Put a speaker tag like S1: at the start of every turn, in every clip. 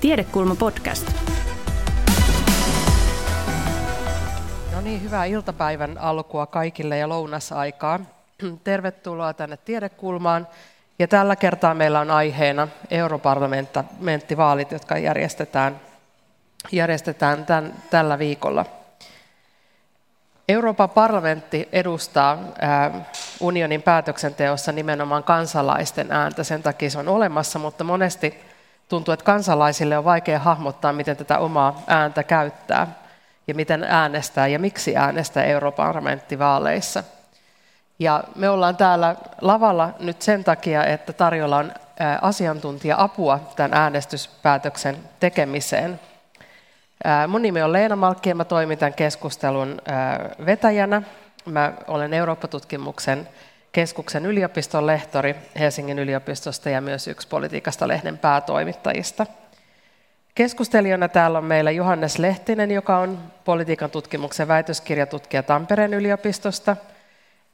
S1: Tiedekulma podcast.
S2: No niin, hyvää iltapäivän alkua kaikille ja lounasaikaa. Tervetuloa tänne Tiedekulmaan. Ja tällä kertaa meillä on aiheena europarlamenttivaalit, jotka järjestetään, järjestetään tämän, tällä viikolla. Euroopan parlamentti edustaa unionin päätöksenteossa nimenomaan kansalaisten ääntä, sen takia se on olemassa, mutta monesti tuntuu, että kansalaisille on vaikea hahmottaa, miten tätä omaa ääntä käyttää ja miten äänestää ja miksi äänestää Euroopan parlamenttivaaleissa. Ja me ollaan täällä lavalla nyt sen takia, että tarjolla on asiantuntija-apua tämän äänestyspäätöksen tekemiseen. Mun nimi on Leena Malkki ja mä toimin tämän keskustelun vetäjänä. Mä olen Eurooppa-tutkimuksen keskuksen yliopiston lehtori Helsingin yliopistosta ja myös yksi politiikasta lehden päätoimittajista. Keskustelijana täällä on meillä Johannes Lehtinen, joka on politiikan tutkimuksen väitöskirjatutkija Tampereen yliopistosta.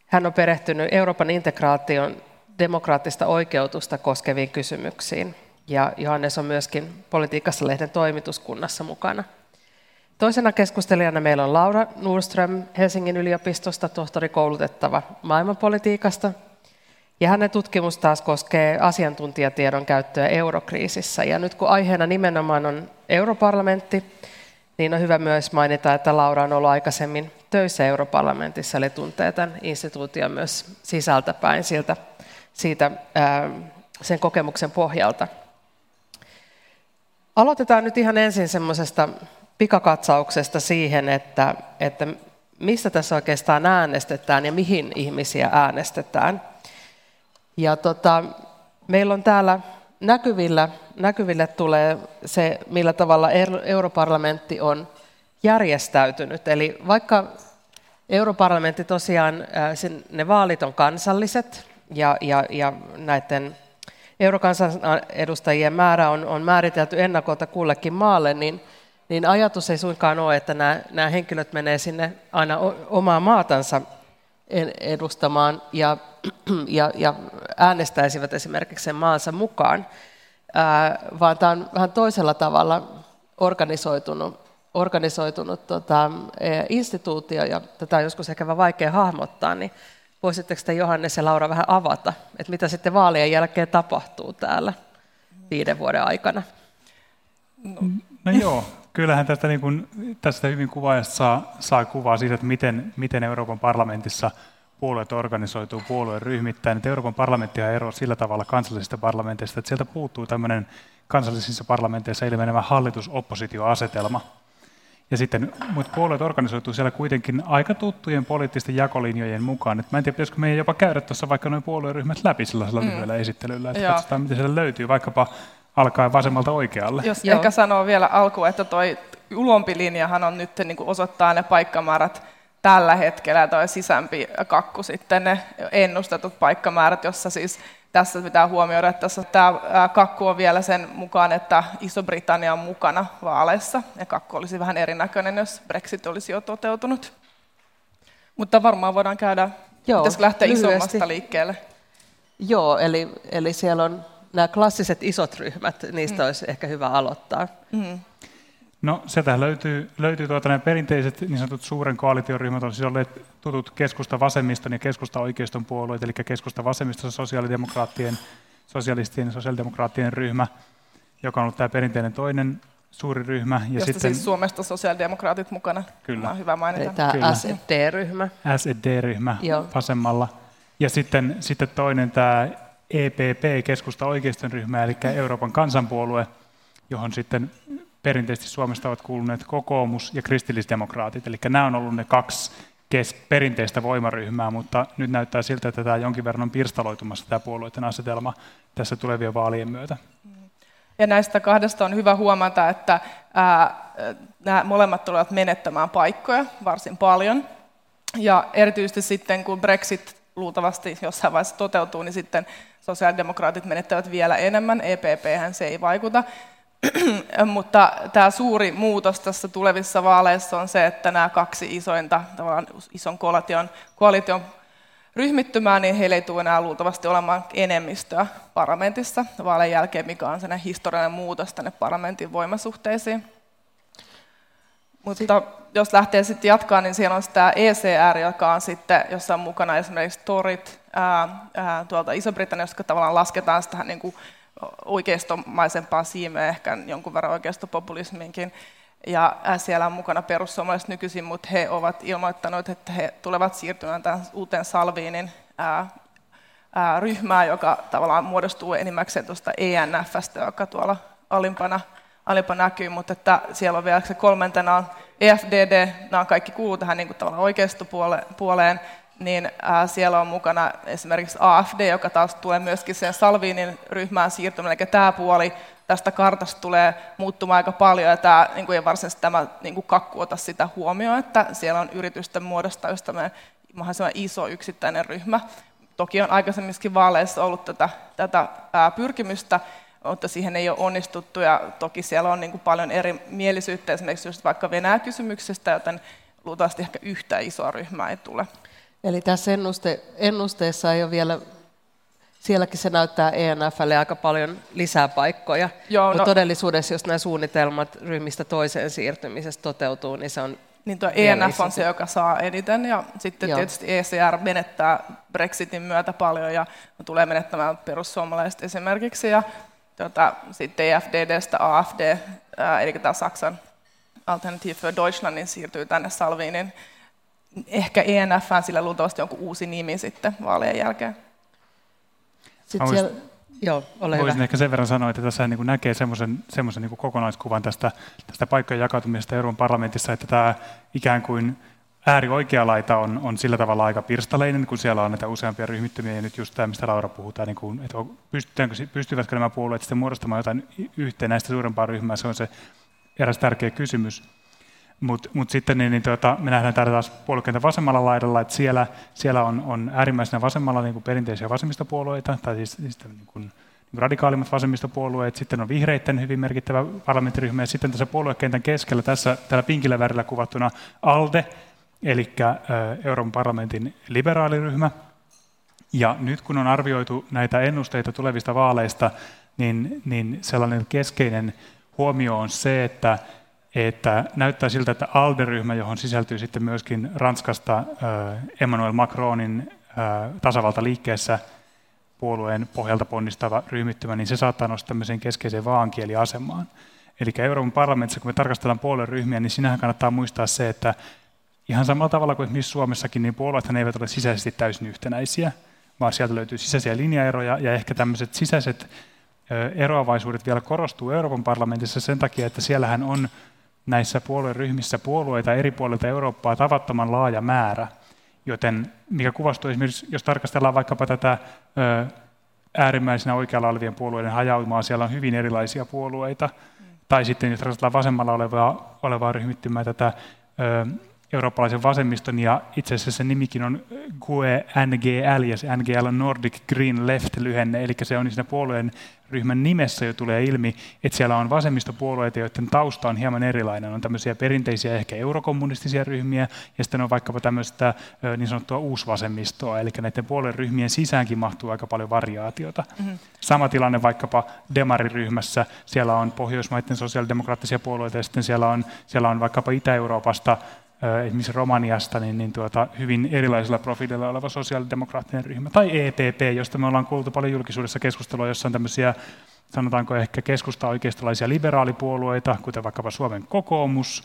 S2: Hän on perehtynyt Euroopan integraation demokraattista oikeutusta koskeviin kysymyksiin. Ja Johannes on myöskin politiikassa lehden toimituskunnassa mukana. Toisena keskustelijana meillä on Laura Nordström Helsingin yliopistosta, tohtori koulutettava maailmanpolitiikasta. Ja hänen tutkimus taas koskee asiantuntijatiedon käyttöä eurokriisissä. Ja nyt kun aiheena nimenomaan on europarlamentti, niin on hyvä myös mainita, että Laura on ollut aikaisemmin töissä europarlamentissa, eli tuntee tämän instituution myös sisältäpäin siltä, siitä, sen kokemuksen pohjalta. Aloitetaan nyt ihan ensin semmoisesta pikakatsauksesta siihen, että, että mistä tässä oikeastaan äänestetään ja mihin ihmisiä äänestetään. Ja tota, meillä on täällä näkyvillä, näkyville tulee se, millä tavalla europarlamentti on järjestäytynyt. Eli vaikka europarlamentti tosiaan, ne vaalit on kansalliset ja, ja, ja näiden eurokansanedustajien määrä on, on määritelty ennakolta kullekin maalle, niin niin ajatus ei suinkaan ole, että nämä, nämä henkilöt menee sinne aina omaa maatansa edustamaan ja, ja, ja äänestäisivät esimerkiksi sen maansa mukaan, ää, vaan tämä on vähän toisella tavalla organisoitunut, organisoitunut tota, e, instituutio, ja tätä on joskus ehkä vähän vaikea hahmottaa, niin voisitteko te Johannes ja Laura vähän avata, että mitä sitten vaalien jälkeen tapahtuu täällä viiden vuoden aikana?
S3: No, no joo, kyllähän tästä, niin kuin, tästä hyvin kuvaajasta saa, saa kuvaa siitä, että miten, miten Euroopan parlamentissa puolueet organisoituu puolueen ryhmittäin. Että Euroopan parlamentti on ero sillä tavalla kansallisista parlamenteista, että sieltä puuttuu tämmöinen kansallisissa parlamenteissa ilmenevä hallitus-oppositioasetelma. Ja sitten, mutta puolueet organisoituu siellä kuitenkin aika tuttujen poliittisten jakolinjojen mukaan. Et mä en tiedä, pitäisikö meidän jopa käydä tuossa vaikka noin puolueryhmät läpi sellaisella mm. lyhyellä esittelyllä, että Joo. katsotaan, miten siellä löytyy vaikkapa alkaen vasemmalta oikealle.
S4: Jos Joo. ehkä sanoo vielä alkuun, että toi ulompi linjahan on nyt niin kuin osoittaa ne paikkamäärät tällä hetkellä, ja toi sisämpi kakku sitten ne ennustetut paikkamäärät, jossa siis tässä pitää huomioida, että tässä tämä kakku on vielä sen mukaan, että Iso-Britannia on mukana vaaleissa, ja kakku olisi vähän erinäköinen, jos Brexit olisi jo toteutunut. Mutta varmaan voidaan käydä, Joo, pitäisikö lähteä lyhyesti. isommasta liikkeelle?
S2: Joo, eli, eli siellä on nämä klassiset isot ryhmät, niistä mm. olisi ehkä hyvä aloittaa. Mm.
S3: No sieltä löytyy, löytyy tuota, nämä perinteiset niin sanotut suuren koalitioryhmät, on siis olleet tutut keskusta vasemmiston ja keskusta oikeiston puolueet, eli keskusta vasemmiston sosiaalidemokraattien, sosialistien ja sosiaalidemokraattien ryhmä, joka on ollut tämä perinteinen toinen suuri ryhmä.
S4: Ja Josta sitten, siis Suomesta sosiaalidemokraatit mukana.
S3: Kyllä.
S4: On hyvä mainita.
S2: Eli tämä SD-ryhmä.
S3: SD-ryhmä vasemmalla. Ja sitten, sitten toinen tämä EPP, keskusta oikeiston ryhmä, eli Euroopan kansanpuolue, johon sitten perinteisesti Suomesta ovat kuuluneet kokoomus ja kristillisdemokraatit. Eli nämä on ollut ne kaksi kes- perinteistä voimaryhmää, mutta nyt näyttää siltä, että tämä jonkin verran on pirstaloitumassa tämä puolueiden asetelma tässä tulevien vaalien myötä.
S4: Ja näistä kahdesta on hyvä huomata, että ää, nämä molemmat tulevat menettämään paikkoja varsin paljon. Ja erityisesti sitten, kun Brexit luultavasti jossain vaiheessa toteutuu, niin sitten sosiaalidemokraatit menettävät vielä enemmän, EPP se ei vaikuta. Mutta tämä suuri muutos tässä tulevissa vaaleissa on se, että nämä kaksi isointa, tavallaan ison koalition, koalition ryhmittymään, niin heillä ei tule enää luultavasti olemaan enemmistöä parlamentissa vaalejen jälkeen, mikä on sellainen historiallinen muutos tänne parlamentin voimasuhteisiin. Mutta jos lähtee sitten jatkaa, niin siellä on tämä ECR, joka on sitten, jossa on mukana esimerkiksi Torit ää, ää, tuolta Iso-Britanniasta, jotka tavallaan lasketaan sitä niin oikeistomaisempaa siimeä, ehkä jonkun verran oikeistopopulisminkin. Ja siellä on mukana perussuomalaiset nykyisin, mutta he ovat ilmoittaneet, että he tulevat siirtymään tähän uuteen Salviinin ää, ää, ryhmään, joka tavallaan muodostuu enimmäkseen tuosta ENFstä, joka tuolla alimpana, alimpana näkyy, mutta että siellä on vielä se kolmantena on EFDD, nämä kaikki kuuluu tähän niin kuin tavallaan oikeistopuoleen, niin siellä on mukana esimerkiksi AFD, joka taas tulee myöskin sen Salviinin ryhmään siirtymään, eli tämä puoli tästä kartasta tulee muuttumaan aika paljon, ja tämä niin kuin ei varsinaisesti tämä niin kuin kakku ota sitä huomioon, että siellä on yritysten muodostaa just mahdollisimman iso yksittäinen ryhmä. Toki on aikaisemminkin vaaleissa ollut tätä, tätä pyrkimystä, mutta siihen ei ole onnistuttu, ja toki siellä on niin kuin paljon eri mielisyyttä esimerkiksi just vaikka Venäjä-kysymyksestä, joten luultavasti ehkä yhtä isoa ryhmää ei tule.
S2: Eli tässä ennuste, ennusteessa ei ole vielä, sielläkin se näyttää ENFlle aika paljon lisää paikkoja, Joo, mutta no, todellisuudessa, jos nämä suunnitelmat ryhmistä toiseen siirtymisestä toteutuu, niin se on
S4: niin tuo ENF on se, joka saa eniten, ja sitten Joo. tietysti ECR menettää Brexitin myötä paljon, ja tulee menettämään perussuomalaiset esimerkiksi, ja tuota, sitten EFDDstä AFD, ää, eli tämä Saksan Alternative für Deutschland, niin siirtyy tänne Salvinin ehkä ENF, sillä luultavasti jonkun uusi nimi sitten vaalien jälkeen.
S3: Sitten siellä, joo, ole Voisin hyvä. ehkä sen verran sanoa, että tässä niin kuin näkee semmoisen, semmoisen niin kuin kokonaiskuvan tästä, tästä paikkojen jakautumisesta Euroopan parlamentissa, että tämä ikään kuin äärioikea laita on, on sillä tavalla aika pirstaleinen, kun siellä on näitä useampia ryhmittymiä, ja nyt just tämä, mistä Laura puhutaan, niin kuin, että pystyvätkö nämä puolueet sitten muodostamaan jotain yhtenäistä suurempaa ryhmää, se on se eräs tärkeä kysymys. Mutta mut sitten niin, niin tuota, me nähdään täällä taas puoluekentän vasemmalla laidalla, että siellä, siellä on, on äärimmäisenä vasemmalla niin kuin perinteisiä vasemmistopuolueita, tai siis, siis niin kuin, niin radikaalimmat vasemmistopuolueet, sitten on vihreiden hyvin merkittävä parlamenttiryhmä, ja sitten tässä puoluekentän keskellä, tässä tällä pinkillä värillä kuvattuna ALDE, eli Euroopan parlamentin liberaaliryhmä. Ja nyt kun on arvioitu näitä ennusteita tulevista vaaleista, niin, niin sellainen keskeinen huomio on se, että että näyttää siltä, että ALDE-ryhmä, johon sisältyy sitten myöskin Ranskasta Emmanuel Macronin tasavaltaliikkeessä puolueen pohjalta ponnistava ryhmittymä, niin se saattaa nostaa tämmöiseen keskeiseen vaankieliasemaan. Eli Euroopan parlamentissa, kun me tarkastellaan puolueryhmiä, niin sinähän kannattaa muistaa se, että ihan samalla tavalla kuin missä Suomessakin, niin puolueethan eivät ole sisäisesti täysin yhtenäisiä, vaan sieltä löytyy sisäisiä linjaeroja, ja ehkä tämmöiset sisäiset eroavaisuudet vielä korostuu Euroopan parlamentissa sen takia, että siellähän on näissä puolueryhmissä puolueita eri puolilta Eurooppaa tavattoman laaja määrä, joten mikä kuvastuu esimerkiksi, jos tarkastellaan vaikkapa tätä äärimmäisenä oikealla olevien puolueiden hajaumaa, siellä on hyvin erilaisia puolueita, mm. tai sitten jos tarkastellaan vasemmalla olevaa, olevaa ryhmittymää tätä eurooppalaisen vasemmiston, ja itse asiassa se nimikin on GUE NGL, ja se NGL on Nordic Green Left-lyhenne, eli se on siinä puolueen ryhmän nimessä jo tulee ilmi, että siellä on vasemmistopuolueita, joiden tausta on hieman erilainen. On tämmöisiä perinteisiä ehkä eurokommunistisia ryhmiä, ja sitten on vaikkapa tämmöistä niin sanottua uusvasemmistoa, eli näiden puolueen ryhmien sisäänkin mahtuu aika paljon variaatiota. Mm-hmm. Sama tilanne vaikkapa demariryhmässä, siellä on Pohjoismaiden sosiaalidemokraattisia puolueita, ja sitten siellä on, siellä on vaikkapa Itä-Euroopasta esimerkiksi Romaniasta niin, niin tuota, hyvin erilaisilla profiileilla oleva sosiaalidemokraattinen ryhmä, tai EPP, josta me ollaan kuultu paljon julkisuudessa keskustelua, jossa on tämmöisiä, sanotaanko ehkä keskusta-oikeistolaisia liberaalipuolueita, kuten vaikkapa Suomen kokoomus,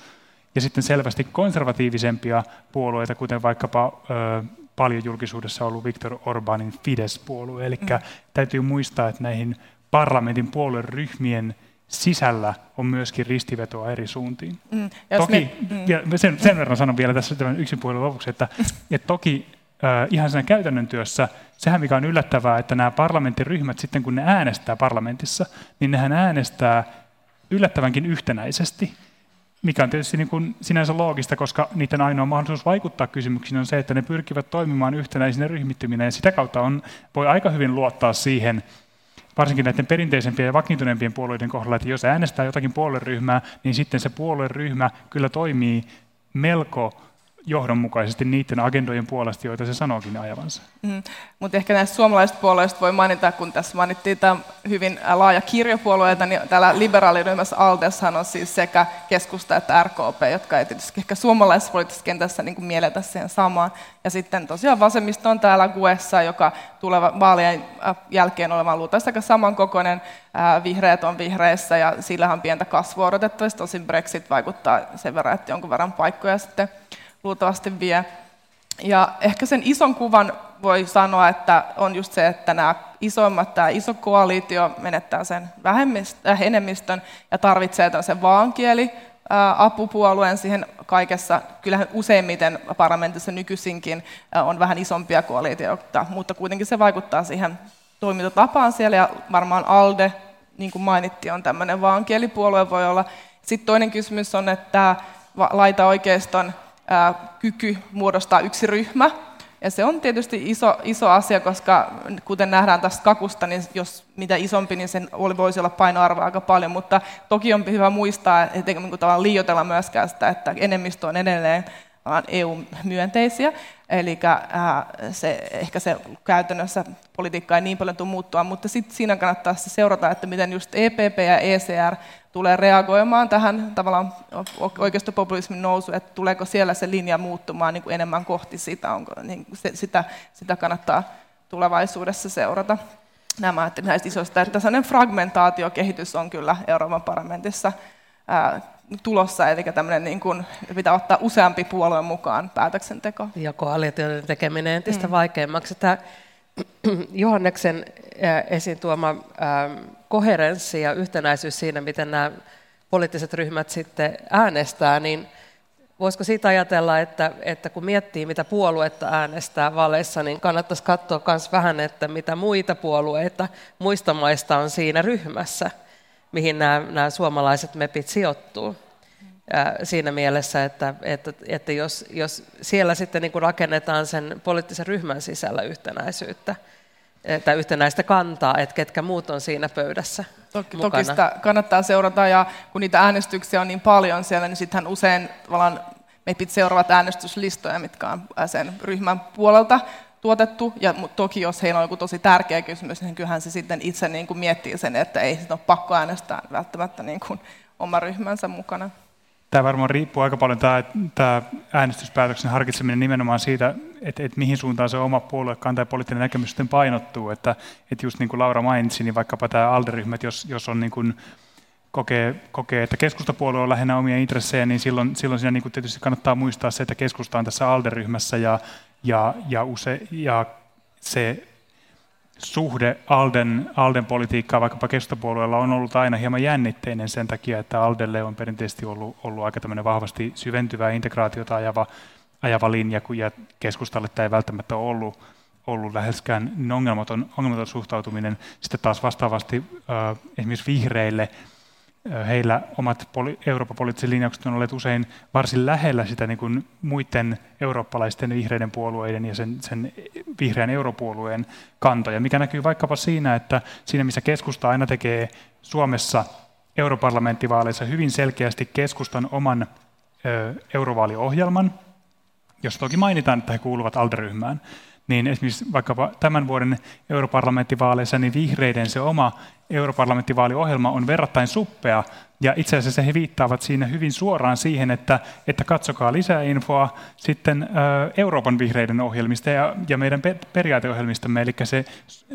S3: ja sitten selvästi konservatiivisempia puolueita, kuten vaikkapa ö, paljon julkisuudessa ollut Viktor Orbanin Fidesz-puolue. Eli mm. täytyy muistaa, että näihin parlamentin puolueryhmien sisällä on myöskin ristivetoa eri suuntiin. Mm, toki, me, mm. sen, sen verran sanon vielä tässä tämän yksin puhelun lopuksi, että, että toki äh, ihan sen käytännön työssä, sehän mikä on yllättävää, että nämä parlamenttiryhmät sitten kun ne äänestää parlamentissa, niin nehän äänestää yllättävänkin yhtenäisesti, mikä on tietysti niin kuin sinänsä loogista, koska niiden ainoa mahdollisuus vaikuttaa kysymyksiin on se, että ne pyrkivät toimimaan yhtenäisinä ryhmittyminä, ja sitä kautta on, voi aika hyvin luottaa siihen, varsinkin näiden perinteisempien ja vakiintuneempien puolueiden kohdalla, että jos äänestää jotakin puolueryhmää, niin sitten se puolueryhmä kyllä toimii melko johdonmukaisesti niiden agendojen puolesta, joita se sanookin ajavansa. Mm.
S4: Mutta ehkä näistä suomalaisista puolueista voi mainita, kun tässä mainittiin tämä hyvin laaja kirjo puolueita, niin täällä liberaaliryhmässä Aldeshan on siis sekä keskusta että RKP, jotka ei tietysti ehkä suomalaisessa poliittisessa kentässä niin mielletä siihen samaan. Ja sitten tosiaan vasemmisto on täällä GUEssa, joka tuleva vaalien äh, jälkeen olemaan luultavasti aika samankokoinen. Äh, vihreät on vihreissä ja sillä on pientä kasvua odotettavasti. Tosin Brexit vaikuttaa sen verran, että jonkun verran paikkoja sitten luultavasti vie. Ja ehkä sen ison kuvan voi sanoa, että on just se, että nämä isoimmat, tämä iso koalitio menettää sen äh, enemmistön ja tarvitsee sen vaankieli äh, apupuolueen siihen kaikessa. Kyllähän useimmiten parlamentissa nykyisinkin äh, on vähän isompia koalitioita, mutta kuitenkin se vaikuttaa siihen toimintatapaan siellä ja varmaan ALDE, niin kuin mainittiin, on tämmöinen vaankielipuolue voi olla. Sitten toinen kysymys on, että laita oikeiston kyky muodostaa yksi ryhmä. Ja se on tietysti iso, iso asia, koska kuten nähdään tästä kakusta, niin jos mitä isompi, niin sen voisi olla painoarvoa aika paljon. Mutta toki on hyvä muistaa, ettei niin liioitella myöskään sitä, että enemmistö on edelleen EU-myönteisiä, eli se, ehkä se käytännössä politiikka ei niin paljon tule muuttua, mutta sitten siinä kannattaa seurata, että miten just EPP ja ECR tulee reagoimaan tähän tavallaan oikeistopopulismin nousu, että tuleeko siellä se linja muuttumaan niin kuin enemmän kohti sitä, onko, niin se, sitä, sitä kannattaa tulevaisuudessa seurata. Nämä näistä isoista, että sellainen fragmentaatiokehitys on kyllä Euroopan parlamentissa ää, tulossa, eli tämmöinen niin kuin, pitää ottaa useampi puolue mukaan päätöksenteko.
S2: Ja koalitioiden tekeminen entistä mm. vaikeammaksi. Tämä Johanneksen esiin tuoma koherenssi ja yhtenäisyys siinä, miten nämä poliittiset ryhmät sitten äänestää, niin voisiko siitä ajatella, että, että kun miettii, mitä puoluetta äänestää vaaleissa, niin kannattaisi katsoa myös vähän, että mitä muita puolueita muista maista on siinä ryhmässä, mihin nämä, nämä suomalaiset mepit sijoittuu. Siinä mielessä, että, että, että jos, jos siellä sitten niin kuin rakennetaan sen poliittisen ryhmän sisällä yhtenäisyyttä, tai yhtenäistä kantaa, että ketkä muut on siinä pöydässä
S4: Toki, toki sitä kannattaa seurata, ja kun niitä äänestyksiä on niin paljon siellä, niin sittenhän usein tavallaan mepit seuraavat äänestyslistoja, mitkä on sen ryhmän puolelta tuotettu, ja toki jos heillä on joku tosi tärkeä kysymys, niin kyllähän se sitten itse niin kuin miettii sen, että ei sit ole pakko äänestää välttämättä niin kuin oma ryhmänsä mukana.
S3: Tämä varmaan riippuu aika paljon tämä, tämä äänestyspäätöksen harkitseminen nimenomaan siitä, että, että mihin suuntaan se oma puoluekanta ja poliittinen näkemys sitten painottuu. Että, että just niin kuin Laura mainitsi, niin vaikkapa tämä ALDE-ryhmä, jos, jos on niin kuin kokee, kokee, että keskustapuolue on lähinnä omia intressejä, niin silloin, silloin siinä niin kuin tietysti kannattaa muistaa se, että keskusta on tässä ALDE-ryhmässä ja, ja, ja, use, ja se suhde Alden, Alden politiikkaa vaikkapa keskustapuolueella on ollut aina hieman jännitteinen sen takia, että Aldelle on perinteisesti ollut, ollut aika vahvasti syventyvää integraatiota ajava, ajava linja, ja keskustalle tämä ei välttämättä ollut, ollut läheskään ongelmaton, ongelmaton suhtautuminen. Sitten taas vastaavasti äh, esimerkiksi vihreille – heillä omat poli- Euroopan poliittiset linjaukset on olleet usein varsin lähellä sitä niin kuin muiden eurooppalaisten vihreiden puolueiden ja sen, sen vihreän europuolueen kantoja, mikä näkyy vaikkapa siinä, että siinä missä keskusta aina tekee Suomessa europarlamenttivaaleissa hyvin selkeästi keskustan oman ö, eurovaaliohjelman, jos toki mainitaan, että he kuuluvat alderyhmään, niin esimerkiksi vaikka tämän vuoden europarlamenttivaaleissa, niin vihreiden se oma europarlamenttivaaliohjelma on verrattain suppea, ja itse asiassa he viittaavat siinä hyvin suoraan siihen, että, että katsokaa lisää infoa sitten Euroopan vihreiden ohjelmista ja, ja meidän periaateohjelmistamme, eli se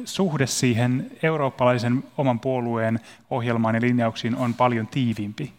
S3: suhde siihen eurooppalaisen oman puolueen ohjelmaan ja linjauksiin on paljon tiiviimpi.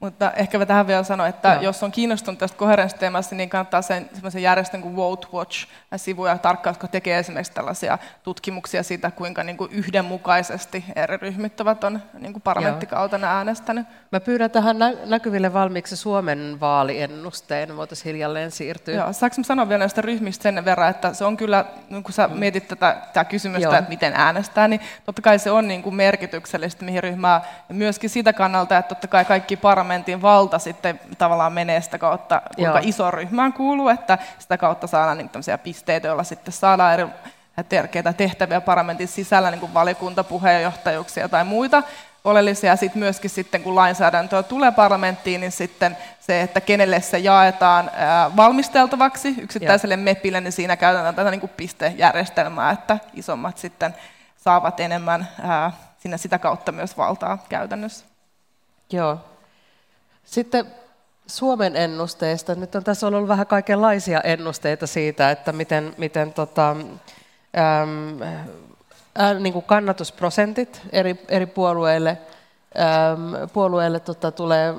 S4: Mutta ehkä mä tähän vielä sanon, että no. jos on kiinnostunut tästä koherenssiteemasta, niin kannattaa sen semmoisen järjestön kuin Vote Watch-sivuja tarkkaan, jotka tekee esimerkiksi tällaisia tutkimuksia siitä, kuinka niin kuin yhdenmukaisesti eri ryhmittävät on niin kuin parlamenttikautena äänestänyt.
S2: Mä pyydän tähän näkyville valmiiksi Suomen vaaliennusteen, voitaisiin hiljalleen siirtyä.
S4: Joo, saanko sanoa vielä näistä ryhmistä sen verran, että se on kyllä, niin kun sä mm. mietit tätä, tätä kysymystä, Joo. että miten äänestää, niin totta kai se on niin kuin merkityksellistä, mihin ryhmää, ja myöskin sitä kannalta, että totta kai kaikki parlamentin valta sitten tavallaan menee sitä kautta, kuinka Joo. iso ryhmään kuuluu, että sitä kautta saadaan niin pisteitä, joilla sitten saadaan eri tärkeitä tehtäviä parlamentin sisällä, niin kuin valiokuntapuheenjohtajuuksia tai muita, oleellisia. Sitten myöskin sitten, kun lainsäädäntöä tulee parlamenttiin, niin sitten se, että kenelle se jaetaan valmisteltavaksi yksittäiselle. MEPille, niin siinä käytetään tätä niin kuin pistejärjestelmää, että isommat sitten saavat enemmän sinne sitä kautta myös valtaa käytännössä.
S2: Joo. Sitten Suomen ennusteista. Nyt on tässä ollut vähän kaikenlaisia ennusteita siitä, että miten, miten tota, ää, niin kuin kannatusprosentit eri, eri puolueille, äm, puolueille tota, tulee ä,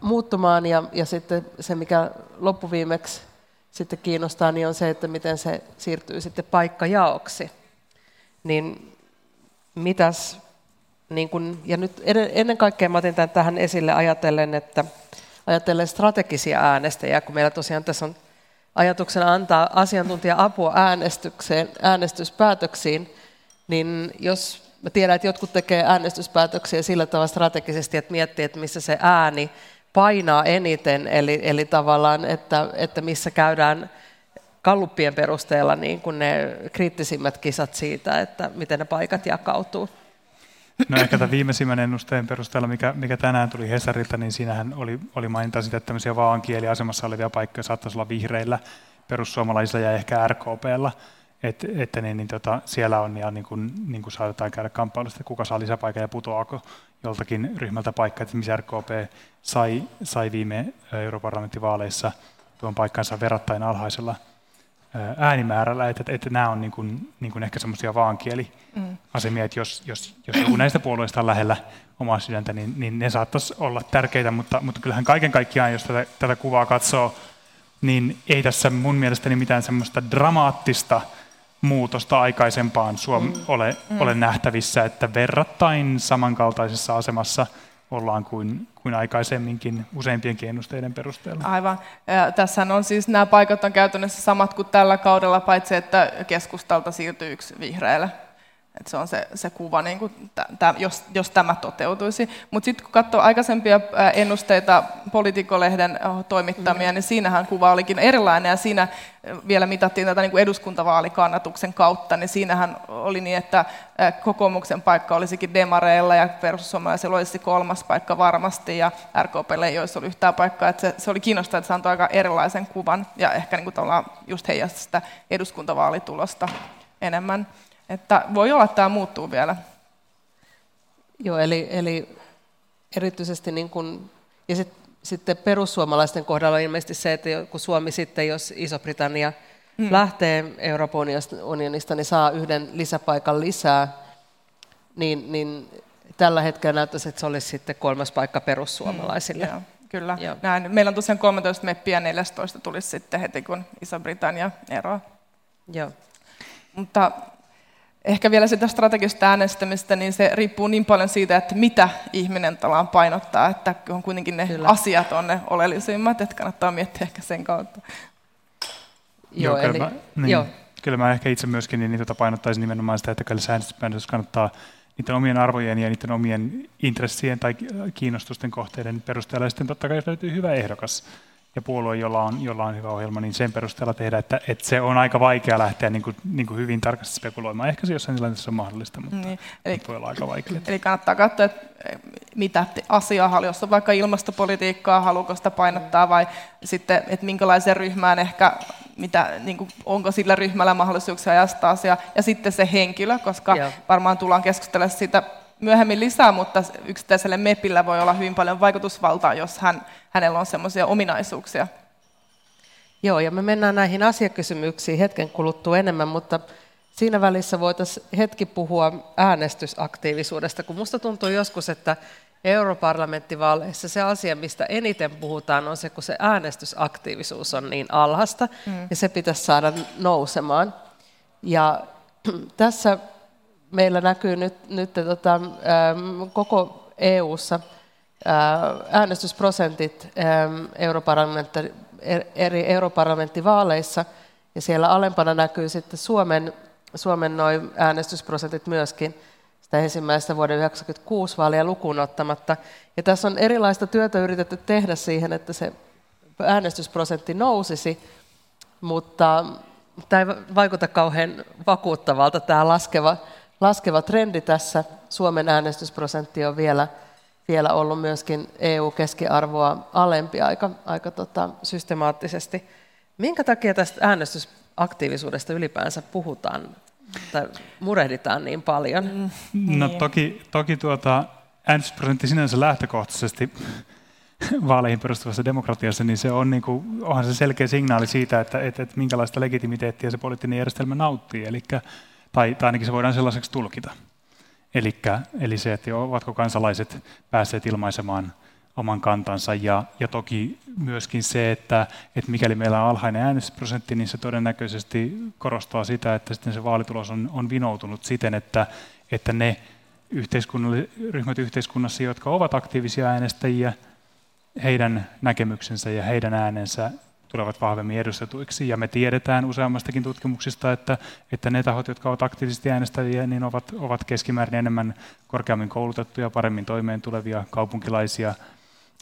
S2: muuttumaan ja, ja sitten se, mikä loppuviimeksi sitten kiinnostaa, niin on se, että miten se siirtyy sitten paikkajaoksi. Niin mitäs, niin kun, ja nyt ennen kaikkea mä otin tämän tähän esille ajatellen, että ajatellen strategisia äänestäjiä, kun meillä tosiaan tässä on ajatuksena antaa asiantuntija-apua äänestykseen, äänestyspäätöksiin, niin jos mä tiedän, että jotkut tekee äänestyspäätöksiä sillä tavalla strategisesti, että miettii, että missä se ääni painaa eniten, eli, eli tavallaan, että, että missä käydään kalluppien perusteella niin kuin ne kriittisimmät kisat siitä, että miten ne paikat jakautuu.
S3: No ehkä tämän viimeisimmän ennusteen perusteella, mikä, mikä tänään tuli Hesarilta, niin siinähän oli, oli maininta sitä, että tämmöisiä vaankieliasemassa olevia paikkoja saattaisi olla vihreillä, perussuomalaisilla ja ehkä RKPllä. Et, että niin, niin tota, siellä on ja niin kuin, niin kuin saatetaan käydä kamppailusta, kuka saa lisäpaikan ja putoako joltakin ryhmältä paikka, että missä RKP sai, sai viime europarlamenttivaaleissa tuon paikkansa verrattain alhaisella äänimäärällä, että, että, että nämä on niin kuin, niin kuin ehkä semmoisia vaankieliasemia, että jos, jos, jos joku näistä puolueista on lähellä omaa sydäntä, niin, niin ne saattaisi olla tärkeitä, mutta, mutta kyllähän kaiken kaikkiaan, jos tätä, tätä kuvaa katsoo, niin ei tässä mun mielestäni mitään semmoista dramaattista muutosta aikaisempaan Suom mm. ole, mm. ole nähtävissä, että verrattain samankaltaisessa asemassa – ollaan kuin, kuin aikaisemminkin useimpien ennusteiden perusteella.
S4: Aivan. Tässä on siis nämä paikat on käytännössä samat kuin tällä kaudella, paitsi että keskustalta siirtyy yksi vihreälle. Et se on se, se kuva, niin kuin tä, jos, jos tämä toteutuisi. Mutta sitten kun katsoo aikaisempia ennusteita politikolehden toimittamia, mm. niin siinähän kuva olikin erilainen. Ja siinä vielä mitattiin tätä niin kuin eduskuntavaalikannatuksen kautta, niin siinähän oli niin, että kokoomuksen paikka olisikin demareilla ja perussuomalaisilla olisi kolmas paikka varmasti ja RKPlle ei olisi ollut yhtään paikkaa. Että se, se oli kiinnostavaa, että se antoi aika erilaisen kuvan ja ehkä niin kuin just heijasti sitä eduskuntavaalitulosta enemmän. Että voi olla, että tämä muuttuu vielä.
S2: Joo, eli, eli erityisesti niin kun, ja sit, sitten perussuomalaisten kohdalla on ilmeisesti se, että kun Suomi sitten, jos Iso-Britannia mm. lähtee Euroopan unionista, niin saa yhden lisäpaikan lisää, niin, niin tällä hetkellä näyttäisi, että se olisi sitten kolmas paikka perussuomalaisille. Mm,
S4: joo, kyllä. Joo. Näin. Meillä on tosiaan 13 meppiä, 14 tulisi sitten heti, kun Iso-Britannia eroaa.
S2: Joo.
S4: Mutta ehkä vielä sitä strategista äänestämistä, niin se riippuu niin paljon siitä, että mitä ihminen talaan painottaa, että on kuitenkin ne kyllä. asiat on ne oleellisimmat, että kannattaa miettiä ehkä sen kautta.
S3: Joo, joo, eli, mä, niin, joo. kyllä mä ehkä itse myöskin niin, niin tota painottaisin nimenomaan sitä, että kyllä säännöspäätös kannattaa niiden omien arvojen ja niiden omien intressien tai kiinnostusten kohteiden perusteella. Ja sitten totta kai jos löytyy hyvä ehdokas, ja puolue, jolla on, jolla on hyvä ohjelma, niin sen perusteella tehdä, että, että se on aika vaikea lähteä niin kuin, niin kuin hyvin tarkasti spekuloimaan. Ehkä se jossain tilanteessa on mahdollista, mutta niin. eli, voi olla aika vaikea.
S4: Eli kannattaa katsoa, että eh, mitä asiaa, jos on vaikka ilmastopolitiikkaa, haluuko sitä painottaa vai sitten, että minkälaiseen ryhmään ehkä, mitä, niin kuin, onko sillä ryhmällä mahdollisuuksia ajastaa asiaa, ja sitten se henkilö, koska Joo. varmaan tullaan keskustelemaan siitä myöhemmin lisää, mutta yksittäiselle MEPillä voi olla hyvin paljon vaikutusvaltaa, jos hän, hänellä on sellaisia ominaisuuksia.
S2: Joo, ja me mennään näihin asiakysymyksiin hetken kuluttua enemmän, mutta siinä välissä voitaisiin hetki puhua äänestysaktiivisuudesta, kun minusta tuntuu joskus, että europarlamenttivaaleissa se asia, mistä eniten puhutaan, on se, kun se äänestysaktiivisuus on niin alhasta, mm. ja se pitäisi saada nousemaan. Ja tässä meillä näkyy nyt, nyt tota, ähm, koko EU-ssa äh, äänestysprosentit ähm, er, eri europarlamenttivaaleissa, ja siellä alempana näkyy sitten Suomen, Suomen noin äänestysprosentit myöskin, sitä ensimmäistä vuoden 1996 vaalia lukuun ottamatta. Ja tässä on erilaista työtä yritetty tehdä siihen, että se äänestysprosentti nousisi, mutta tämä ei vaikuta kauhean vakuuttavalta tämä laskeva laskeva trendi tässä. Suomen äänestysprosentti on vielä, vielä ollut myöskin EU-keskiarvoa alempi aika, aika tota, systemaattisesti. Minkä takia tästä äänestysaktiivisuudesta ylipäänsä puhutaan tai murehditaan niin paljon?
S3: No toki, toki tuota, äänestysprosentti sinänsä lähtökohtaisesti vaaleihin perustuvassa demokratiassa, niin se on, niin kuin, onhan se selkeä signaali siitä, että, että, että minkälaista legitimiteettiä se poliittinen järjestelmä nauttii, eli, tai, tai ainakin se voidaan sellaiseksi tulkita. Elikkä, eli se, että ovatko kansalaiset päässeet ilmaisemaan oman kantansa ja, ja toki myöskin se, että, että mikäli meillä on alhainen äänestysprosentti, niin se todennäköisesti korostaa sitä, että sitten se vaalitulos on, on vinoutunut siten, että, että ne ryhmät yhteiskunnassa, jotka ovat aktiivisia äänestäjiä, heidän näkemyksensä ja heidän äänensä tulevat vahvemmin edustetuiksi. Ja me tiedetään useammastakin tutkimuksista, että, että ne tahot, jotka ovat aktiivisesti äänestäjiä, niin ovat, ovat keskimäärin enemmän korkeammin koulutettuja, paremmin toimeen tulevia kaupunkilaisia.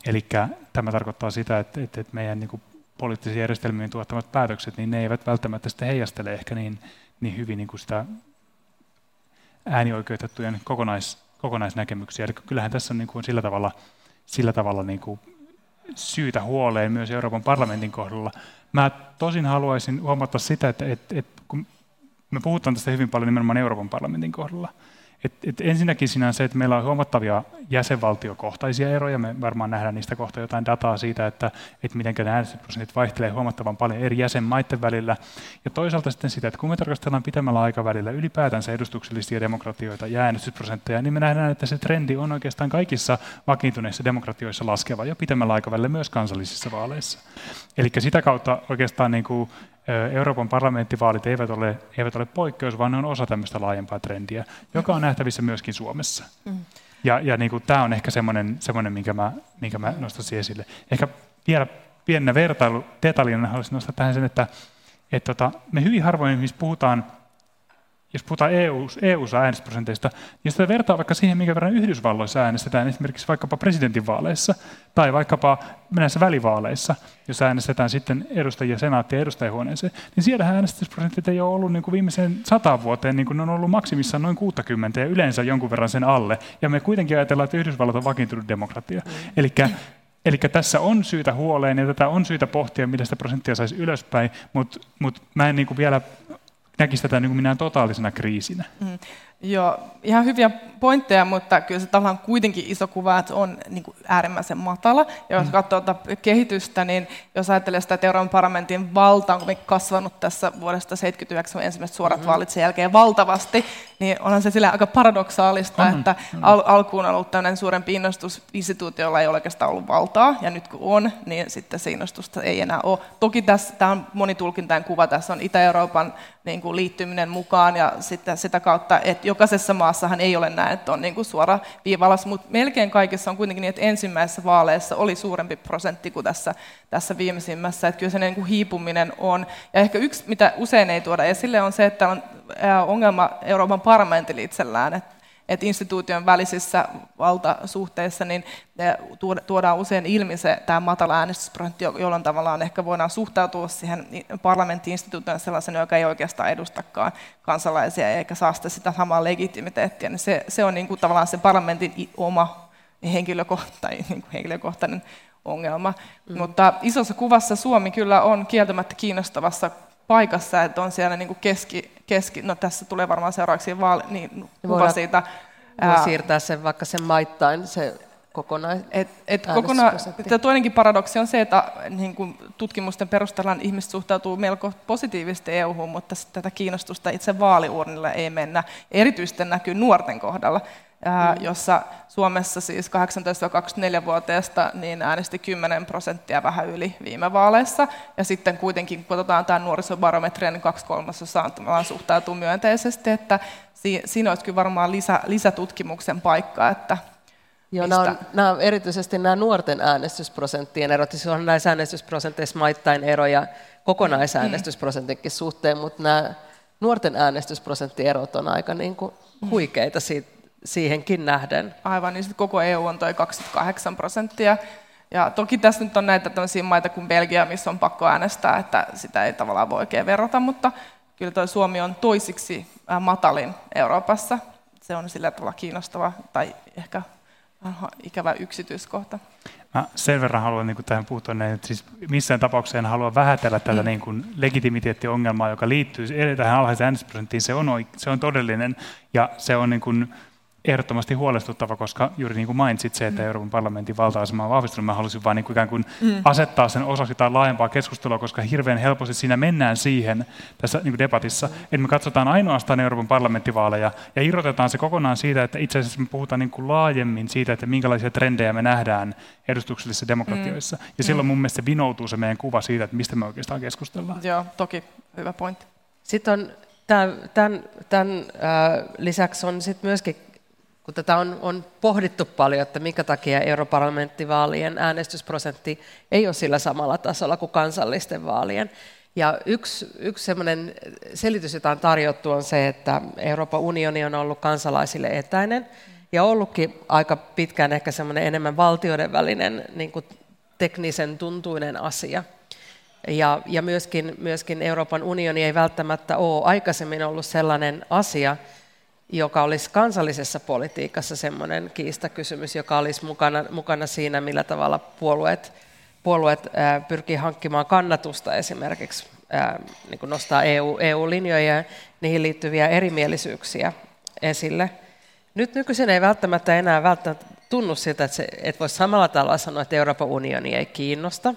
S3: Eli tämä tarkoittaa sitä, että, että, meidän niin poliittisen järjestelmien tuottamat päätökset, niin ne eivät välttämättä sitten heijastele ehkä niin, niin hyvin niin kuin sitä äänioikeutettujen kokonais, kokonaisnäkemyksiä. Eli kyllähän tässä on niin kuin sillä tavalla, sillä tavalla niin kuin syytä huoleen myös Euroopan parlamentin kohdalla. Mä tosin haluaisin huomata sitä, että, että, että kun me puhutaan tästä hyvin paljon nimenomaan Euroopan parlamentin kohdalla, et, et ensinnäkin siinä on se, että meillä on huomattavia jäsenvaltiokohtaisia eroja. Me varmaan nähdään niistä kohta jotain dataa siitä, että, että miten ne äänestysprosentit vaihtelee huomattavan paljon eri jäsenmaiden välillä. Ja toisaalta sitten sitä, että kun me tarkastellaan pitemmällä aikavälillä ylipäätänsä edustuksellisia demokratioita ja äänestysprosentteja, niin me nähdään, että se trendi on oikeastaan kaikissa vakiintuneissa demokratioissa laskeva jo pitemmällä aikavälillä myös kansallisissa vaaleissa. Eli sitä kautta oikeastaan niin kuin Euroopan parlamenttivaalit eivät ole, eivät ole poikkeus, vaan ne on osa tämmöistä laajempaa trendiä, joka on nähtävissä myöskin Suomessa. Mm. Ja, ja niin kuin, tämä on ehkä semmoinen, semmoinen minkä, mä, minkä mä nostaisin esille. Ehkä vielä pienenä vertailu detaljina haluaisin nostaa tähän sen, että, että tota, me hyvin harvoin missä puhutaan jos puhutaan EU, EU-äänestysprosenteista, niin jos tätä vertaa vaikka siihen, minkä verran Yhdysvalloissa äänestetään, esimerkiksi vaikkapa presidentinvaaleissa tai vaikkapa näissä välivaaleissa, jos äänestetään sitten edustajia senaattia ja edustajahuoneeseen, niin siellä äänestysprosentit ei ole ollut niin kuin viimeiseen sata vuoteen, niin kuin ne on ollut maksimissaan noin 60 ja yleensä jonkun verran sen alle. Ja me kuitenkin ajatellaan, että Yhdysvallat on vakiintunut demokratia. Eli Eli tässä on syytä huoleen ja tätä on syytä pohtia, miten sitä prosenttia saisi ylöspäin, mutta mut mä en niin kuin vielä näkisi tätä niin kuin minä totaalisena kriisinä. Mm.
S4: Joo, ihan hyviä pointteja, mutta kyllä se tavallaan kuitenkin iso kuva, että on niin kuin äärimmäisen matala. Ja jos mm. katsoo kehitystä, niin jos ajattelee sitä, että Euroopan parlamentin valta on kasvanut tässä vuodesta 1979 ensimmäiset suorat mm-hmm. vaalit sen jälkeen valtavasti, niin onhan se sillä aika paradoksaalista, mm-hmm. että mm-hmm. al- alkuun on ollut tämmöinen suurempi innostus instituutiolla ei ole oikeastaan ollut valtaa, ja nyt kun on, niin sitten se innostusta ei enää ole. Toki tässä, tämä on monitulkintain kuva, tässä on Itä-Euroopan niin kuin liittyminen mukaan, ja sitten sitä kautta, että jokaisessa maassahan ei ole näin, että on niin kuin suora viivalas, mutta melkein kaikissa on kuitenkin niin, että ensimmäisessä vaaleissa oli suurempi prosentti kuin tässä, tässä viimeisimmässä, että kyllä se niin kuin hiipuminen on. Ja ehkä yksi, mitä usein ei tuoda esille, on se, että on ongelma Euroopan parlamentilla itsellään, että että instituution välisissä valtasuhteissa niin tuodaan usein ilmi se tämä matala äänestysprosentti, jolloin tavallaan ehkä voidaan suhtautua siihen parlamenttiinstituutioon sellaisen, joka ei oikeastaan edustakaan kansalaisia eikä saa sitä, sitä samaa legitimiteettiä. Niin se, se on niin kuin tavallaan se parlamentin oma henkilökohtainen, niin kuin henkilökohtainen ongelma. Mm. Mutta isossa kuvassa Suomi kyllä on kieltämättä kiinnostavassa paikassa, että on siellä niin kuin keski, keski, no tässä tulee varmaan seuraavaksi vaali, niin kuva siitä.
S2: Voi siirtää sen vaikka sen maittain, se kokonaan.
S4: Et, et kokona, toinenkin paradoksi on se, että niin kuin tutkimusten perusteella ihmiset suhtautuu melko positiivisesti EU-hun, mutta tätä kiinnostusta itse vaaliurnille ei mennä. Erityisesti näkyy nuorten kohdalla. Jossa Suomessa siis 18-24-vuotiaista niin äänesti 10 prosenttia vähän yli viime vaaleissa. Ja sitten kuitenkin, kun otetaan tämä nuorisobarometri, niin kaksi kolmasosaa suhtautuu myönteisesti, että siinä olisi kyllä varmaan lisä, lisätutkimuksen paikka, että
S2: Joo, nämä on, nämä on erityisesti nämä nuorten äänestysprosenttien erot. Siis on näissä äänestysprosenteissa maittain eroja kokonaisäänestysprosentinkin suhteen, mutta nämä nuorten äänestysprosenttierot on aika niin kuin huikeita siitä, siihenkin nähden.
S4: Aivan, niin sitten koko EU on toi 28 prosenttia. Ja toki tässä nyt on näitä tämmöisiä maita kuin Belgia, missä on pakko äänestää, että sitä ei tavallaan voi oikein verrata, mutta kyllä toi Suomi on toisiksi matalin Euroopassa. Se on sillä tavalla kiinnostava tai ehkä ikävä yksityiskohta.
S3: Mä sen verran haluan niin tähän puuttua, että siis missään tapauksessa en halua vähätellä tätä mm. niin kuin legitimiteettiongelmaa, joka liittyy tähän alhaiseen äänestysprosenttiin. Se on, se on todellinen ja se on niin kuin, ehdottomasti huolestuttava, koska juuri niin kuin mainitsit se, että mm. Euroopan parlamentin valta-asema on vahvistunut, mä halusin vain niin kuin ikään kuin mm. asettaa sen osaksi jotain laajempaa keskustelua, koska hirveän helposti siinä mennään siihen tässä niin kuin debatissa, että me katsotaan ainoastaan Euroopan parlamenttivaaleja ja irrotetaan se kokonaan siitä, että itse asiassa me puhutaan niin kuin laajemmin siitä, että minkälaisia trendejä me nähdään edustuksellisissa demokratioissa. Mm. Ja silloin mm. mun mielestä se vinoutuu se meidän kuva siitä, että mistä me oikeastaan keskustellaan.
S4: Joo, toki hyvä pointti.
S2: Sitten on tämän, tämän, tämän äh, lisäksi on sit myöskin kun tätä on, on pohdittu paljon, että minkä takia europarlamenttivaalien äänestysprosentti ei ole sillä samalla tasolla kuin kansallisten vaalien. Ja yksi, yksi sellainen selitys, jota on tarjottu, on se, että Euroopan unioni on ollut kansalaisille etäinen ja ollutkin aika pitkään ehkä semmoinen enemmän valtioiden välinen niin kuin teknisen tuntuinen asia. Ja, ja myöskin, myöskin Euroopan unioni ei välttämättä ole aikaisemmin ollut sellainen asia, joka olisi kansallisessa politiikassa semmoinen kiistakysymys, joka olisi mukana, mukana siinä, millä tavalla puolueet, puolueet ää, pyrkii hankkimaan kannatusta esimerkiksi ää, niin kuin nostaa EU, EU-linjoja ja niihin liittyviä erimielisyyksiä esille. Nyt nykyisin ei välttämättä enää välttämättä tunnu siltä, että, se, että voisi samalla tavalla sanoa, että Euroopan unioni ei kiinnosta,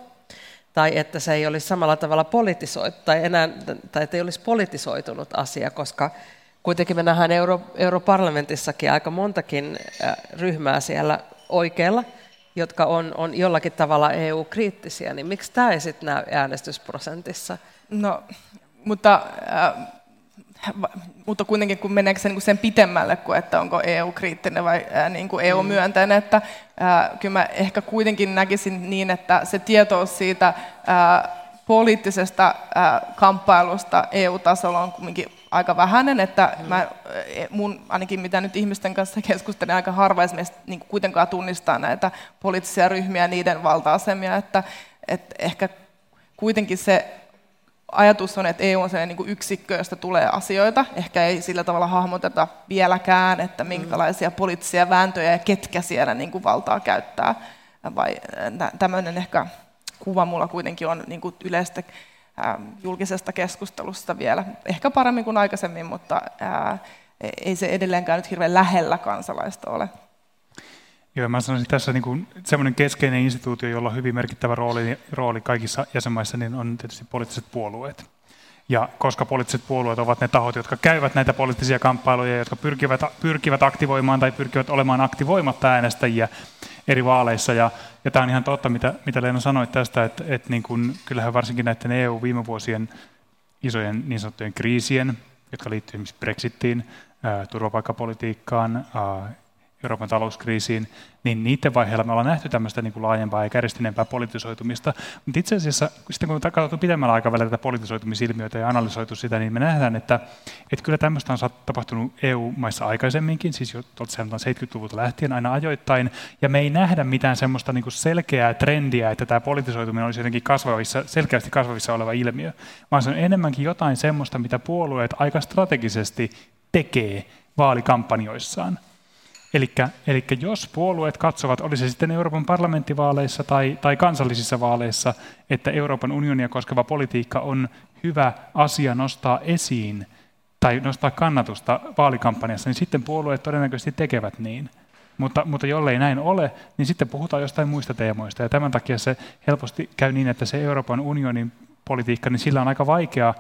S2: tai että se ei olisi samalla tavalla politisoitu, tai, enää, tai että ei olisi politisoitunut asia, koska kuitenkin me nähdään Euro, europarlamentissakin aika montakin ryhmää siellä oikealla, jotka on, on jollakin tavalla EU-kriittisiä, niin miksi tämä ei sitten näy äänestysprosentissa?
S4: No, mutta, äh, mutta kuitenkin kun meneekö se niin sen pitemmälle kuin, että onko EU-kriittinen vai äh, niin kuin EU-myönteinen, että äh, kyllä mä ehkä kuitenkin näkisin niin, että se tietous siitä äh, poliittisesta äh, kamppailusta EU-tasolla on kuitenkin aika vähäinen, että mä, e, mun, ainakin mitä nyt ihmisten kanssa keskustelen, aika harva esimerkiksi niin kuitenkaan tunnistaa näitä poliittisia ryhmiä ja niiden valta-asemia, että, että ehkä kuitenkin se ajatus on, että EU on sellainen niin yksikkö, josta tulee asioita. Ehkä ei sillä tavalla hahmoteta vieläkään, että minkälaisia poliittisia vääntöjä ja ketkä siellä niin kuin valtaa käyttää. Vai tämmöinen ehkä kuva mulla kuitenkin on niin kuin yleistä julkisesta keskustelusta vielä. Ehkä paremmin kuin aikaisemmin, mutta ei se edelleenkään nyt hirveän lähellä kansalaista ole.
S3: Joo, mä sanoisin tässä niin semmoinen keskeinen instituutio, jolla on hyvin merkittävä rooli, rooli kaikissa jäsenmaissa, niin on tietysti poliittiset puolueet. Ja koska poliittiset puolueet ovat ne tahot, jotka käyvät näitä poliittisia kamppailuja, jotka pyrkivät, pyrkivät aktivoimaan tai pyrkivät olemaan aktivoimatta äänestäjiä eri vaaleissa. Ja, ja tämä on ihan totta, mitä, mitä Leena sanoi tästä, että, että niin kun, kyllähän varsinkin näiden EU-viime vuosien isojen niin sanottujen kriisien, jotka liittyvät esimerkiksi Brexitiin, turvapaikkapolitiikkaan, Euroopan talouskriisiin, niin niiden vaiheilla me ollaan nähty tämmöistä niin kuin laajempaa ja kärjistyneempää politisoitumista. Mutta itse asiassa, sitten kun me katsottu pidemmällä aikavälillä tätä politisoitumisilmiötä ja analysoitu sitä, niin me nähdään, että, että kyllä tämmöistä on tapahtunut EU-maissa aikaisemminkin, siis jo 70-luvulta lähtien aina ajoittain, ja me ei nähdä mitään semmoista niin kuin selkeää trendiä, että tämä politisoituminen olisi jotenkin kasvavissa, selkeästi kasvavissa oleva ilmiö, vaan se on enemmänkin jotain semmoista, mitä puolueet aika strategisesti tekee vaalikampanjoissaan. Eli jos puolueet katsovat, oli se sitten Euroopan parlamenttivaaleissa tai, tai kansallisissa vaaleissa, että Euroopan unionia koskeva politiikka on hyvä asia nostaa esiin tai nostaa kannatusta vaalikampanjassa, niin sitten puolueet todennäköisesti tekevät niin. Mutta, mutta jollei näin ole, niin sitten puhutaan jostain muista teemoista. Ja tämän takia se helposti käy niin, että se Euroopan unionin politiikka, niin sillä on aika vaikea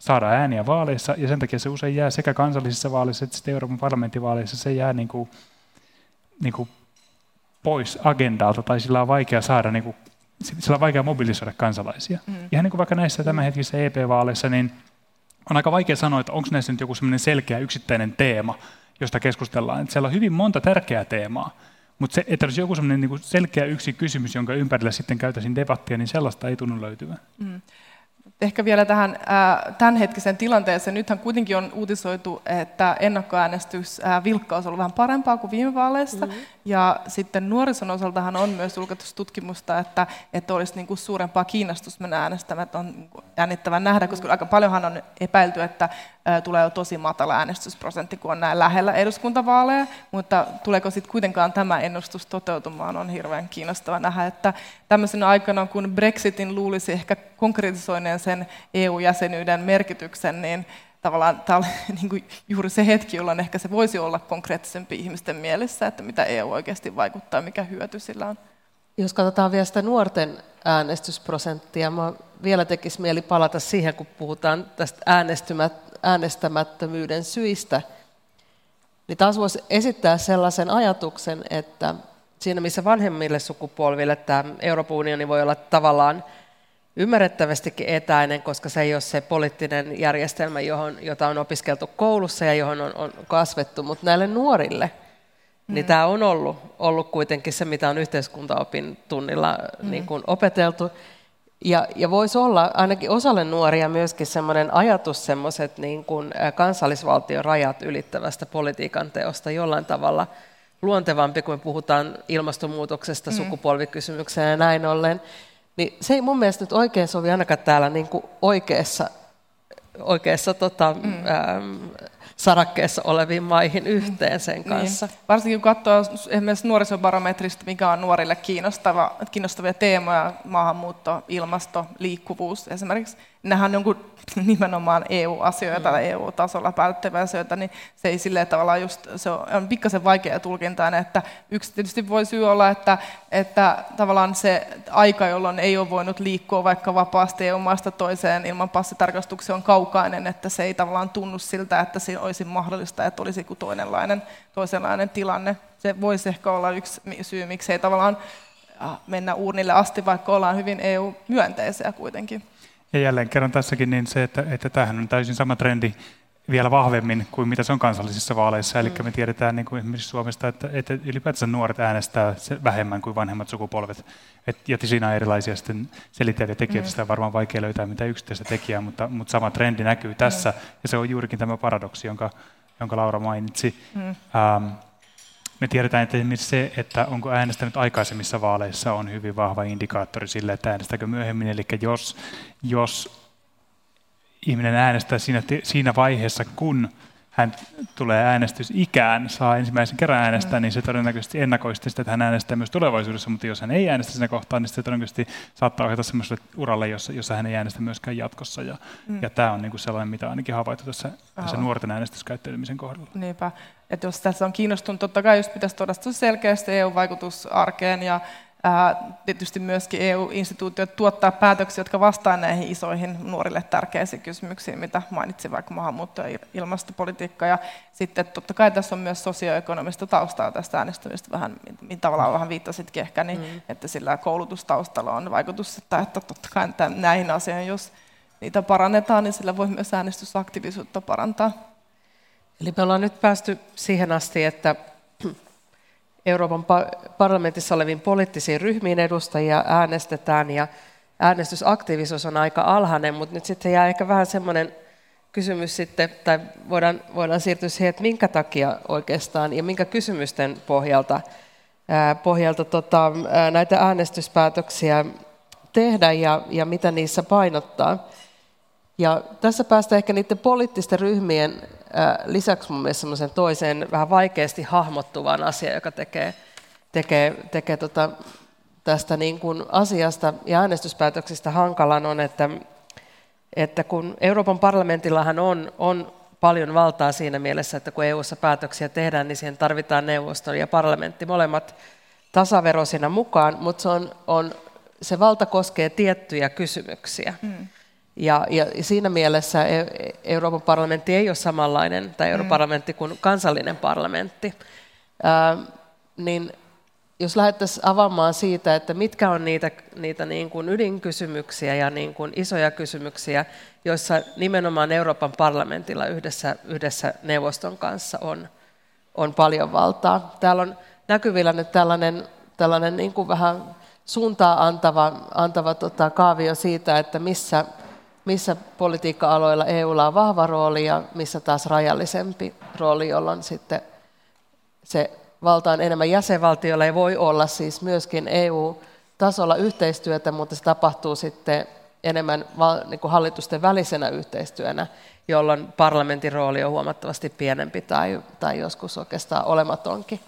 S3: saada ääniä vaaleissa, ja sen takia se usein jää sekä kansallisissa vaaleissa että sitten Euroopan parlamenttivaaleissa, se jää niin kuin, niin kuin pois agendalta, tai sillä on vaikea saada, niin kuin, sillä on vaikea mobilisoida kansalaisia. Mm. Ihan niin kuin vaikka näissä tämänhetkisissä EP-vaaleissa, niin on aika vaikea sanoa, että onko näissä nyt joku selkeä yksittäinen teema, josta keskustellaan. Että siellä on hyvin monta tärkeää teemaa, mutta se, että olisi joku niin selkeä yksi kysymys, jonka ympärillä sitten käytäisiin debattia, niin sellaista ei tunnu löytyvän. Mm
S4: Ehkä vielä tähän tämänhetkiseen tilanteeseen. Nythän kuitenkin on uutisoitu, että ennakkoäänestys vilkkaus on ollut vähän parempaa kuin viime vaaleissa. Mm-hmm. Ja sitten nuorison osaltahan on myös julkaistu tutkimusta, että, että olisi niin kuin suurempaa kiinnostusta mennä äänestämään. Että on jännittävän nähdä, koska aika paljonhan on epäilty, että tulee jo tosi matala äänestysprosentti, kun on näin lähellä eduskuntavaaleja. Mutta tuleeko sitten kuitenkaan tämä ennustus toteutumaan, on hirveän kiinnostava nähdä, että tämmöisenä aikana, kun Brexitin luulisi ehkä konkretisoineen sen EU-jäsenyyden merkityksen, niin tavallaan tämä on niin kuin juuri se hetki, jolloin ehkä se voisi olla konkreettisempi ihmisten mielessä, että mitä EU oikeasti vaikuttaa, mikä hyöty sillä on.
S2: Jos katsotaan vielä sitä nuorten äänestysprosenttia, mä vielä tekisi mieli palata siihen, kun puhutaan tästä äänestämättömyyden syistä, niin taas voisi esittää sellaisen ajatuksen, että siinä missä vanhemmille sukupolville tämä Euroopan unioni voi olla tavallaan ymmärrettävästikin etäinen, koska se ei ole se poliittinen järjestelmä, johon, jota on opiskeltu koulussa ja johon on, on kasvettu, mutta näille nuorille, mm. niin tämä on ollut, ollut kuitenkin se, mitä on yhteiskuntaopin tunnilla mm. niin kuin opeteltu. Ja, ja voisi olla ainakin osalle nuoria myöskin semmoinen ajatus semmoiset niin kuin kansallisvaltion rajat ylittävästä politiikan teosta jollain tavalla luontevampi, kun puhutaan ilmastonmuutoksesta, mm. sukupolvikysymykseen ja näin ollen. Niin se ei mun mielestä nyt oikein sovi ainakaan täällä niin kuin oikeassa, oikeassa tota, mm. ähm, sarakkeessa oleviin maihin yhteen sen niin. kanssa. Niin.
S4: Varsinkin kun katsoo esimerkiksi nuorisobarometrista, mikä on nuorille kiinnostava, kiinnostavia teemoja, maahanmuutto, ilmasto, liikkuvuus esimerkiksi, nehän on jonkun nimenomaan EU-asioita mm. tai EU-tasolla päättäviä asioita, niin se ei silleen tavallaan just, se on pikkasen vaikea tulkintaan, että yksi tietysti voi syy olla, että, että tavallaan se aika, jolloin ei ole voinut liikkua vaikka vapaasti EU-maasta toiseen ilman passitarkastuksia on kaukainen, että se ei tavallaan tunnu siltä, että se olisi mahdollista, että olisi joku toinenlainen, toisenlainen tilanne. Se voisi ehkä olla yksi syy, miksi ei tavallaan äh, mennä uurnille asti, vaikka ollaan hyvin EU-myönteisiä kuitenkin.
S3: Ja jälleen kerran tässäkin niin se, että, että tämähän on täysin sama trendi vielä vahvemmin kuin mitä se on kansallisissa vaaleissa. Mm. Eli me tiedetään niin kuin esimerkiksi Suomesta, että, että ylipäätänsä nuoret äänestää vähemmän kuin vanhemmat sukupolvet. Et, ja siinä on erilaisia sitten selitteitä tekijöitä, mm. sitä on varmaan vaikea löytää mitä yksittäistä tekijää, mutta, mutta sama trendi näkyy tässä. Mm. Ja se on juurikin tämä paradoksi, jonka, jonka Laura mainitsi. Mm. Ähm, me tiedetään, että esimerkiksi se, että onko äänestänyt aikaisemmissa vaaleissa, on hyvin vahva indikaattori sille, että äänestääkö myöhemmin. Eli jos, jos ihminen äänestää siinä, siinä vaiheessa, kun hän tulee äänestysikään, saa ensimmäisen kerran äänestää, mm. niin se todennäköisesti ennakoisti sitä, että hän äänestää myös tulevaisuudessa, mutta jos hän ei äänestä siinä kohtaa, niin se todennäköisesti saattaa ohjata sellaiselle uralle, jossa, jossa hän ei äänestä myöskään jatkossa. Ja, mm. ja tämä on niin kuin sellainen, mitä ainakin havaittu tässä, tässä nuorten äänestyskäyttäytymisen kohdalla.
S4: Niinpä. Että jos tässä on kiinnostunut, totta kai just pitäisi todeta selkeästi EU-vaikutus arkeen ja tietysti myöskin EU-instituutiot tuottaa päätöksiä, jotka vastaavat näihin isoihin nuorille tärkeisiin kysymyksiin, mitä mainitsin, vaikka maahanmuutto- ja ilmastopolitiikka. Ja sitten totta kai tässä on myös sosioekonomista taustaa tästä äänestämistä, vähän, mitä tavallaan vähän viittasitkin ehkä, niin, mm. että sillä koulutustaustalla on vaikutus, että, että totta kai näihin asioihin, jos niitä parannetaan, niin sillä voi myös äänestysaktiivisuutta parantaa.
S2: Eli me ollaan nyt päästy siihen asti, että Euroopan parlamentissa oleviin poliittisiin ryhmiin edustajia äänestetään ja äänestysaktiivisuus on aika alhainen, mutta nyt sitten jää ehkä vähän semmoinen kysymys sitten, tai voidaan, voidaan siirtyä siihen, että minkä takia oikeastaan ja minkä kysymysten pohjalta, pohjalta tota, näitä äänestyspäätöksiä tehdä ja, ja mitä niissä painottaa. Ja tässä päästään ehkä niiden poliittisten ryhmien lisäksi mun mielestä semmoisen toiseen vähän vaikeasti hahmottuvaan asiaan, joka tekee, tekee, tekee tota, tästä niin kuin asiasta ja äänestyspäätöksistä hankalan on, että, että kun Euroopan parlamentillahan on, on paljon valtaa siinä mielessä, että kun EU-ssa päätöksiä tehdään, niin siihen tarvitaan neuvosto ja parlamentti molemmat tasaveroisina mukaan, mutta se, on, on, se valta koskee tiettyjä kysymyksiä. Mm. Ja, ja siinä mielessä e, Euroopan parlamentti ei ole samanlainen, tai Euroopan mm. parlamentti kuin kansallinen parlamentti. Ää, niin jos lähdettäisiin avaamaan siitä, että mitkä on niitä, niitä niin kuin ydinkysymyksiä ja niin kuin isoja kysymyksiä, joissa nimenomaan Euroopan parlamentilla yhdessä, yhdessä neuvoston kanssa on, on paljon valtaa. Täällä on näkyvillä nyt tällainen, tällainen niin kuin vähän suuntaa antava, antava tota, kaavio siitä, että missä missä politiikka-aloilla EUlla on vahva rooli ja missä taas rajallisempi rooli, jolloin sitten se valta on enemmän jäsenvaltioilla ja voi olla siis myöskin EU-tasolla yhteistyötä, mutta se tapahtuu sitten enemmän niin kuin hallitusten välisenä yhteistyönä, jolloin parlamentin rooli on huomattavasti pienempi tai, tai joskus oikeastaan olematonkin.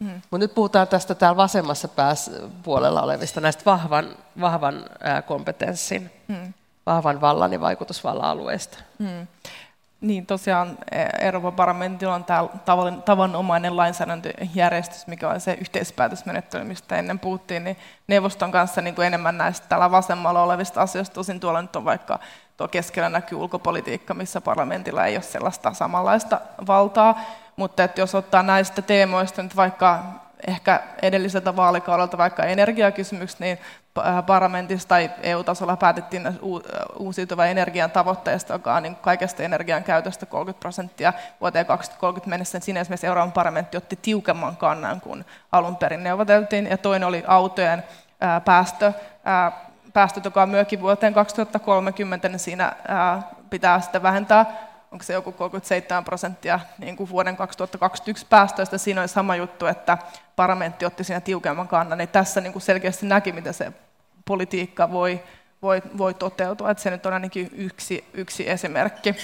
S2: Mm. Mutta nyt puhutaan tästä täällä vasemmassa päässä puolella olevista näistä vahvan, vahvan ää, kompetenssin, mm. Vahvan vallan ja vaikutusvallan alueista. Mm.
S4: Niin tosiaan e, Euroopan parlamentilla on tämä tavanomainen lainsäädäntöjärjestys, mikä on se yhteispäätösmenettely, mistä ennen puhuttiin, niin neuvoston kanssa niin kuin enemmän näistä täällä vasemmalla olevista asioista. Tosin tuolla nyt on vaikka tuo keskellä näkyy ulkopolitiikka, missä parlamentilla ei ole sellaista samanlaista valtaa. Mutta että jos ottaa näistä teemoista nyt vaikka ehkä edelliseltä vaalikaudelta vaikka energiakysymykset, niin parlamentissa tai EU-tasolla päätettiin uusiutuvan energian tavoitteesta, joka on niin kaikesta energian käytöstä 30 prosenttia vuoteen 2030 mennessä. Siinä esimerkiksi Euroopan parlamentti otti tiukemman kannan kuin alun perin neuvoteltiin. Ja toinen oli autojen päästö, päästöt, joka on myöskin vuoteen 2030, niin siinä pitää sitten vähentää onko se joku 37 prosenttia niin kuin vuoden 2021 päästöistä. Siinä oli sama juttu, että parlamentti otti siinä tiukemman kannan. Niin tässä niin kuin selkeästi näki, miten se politiikka voi, voi, voi toteutua. Että se nyt on ainakin yksi, yksi esimerkki.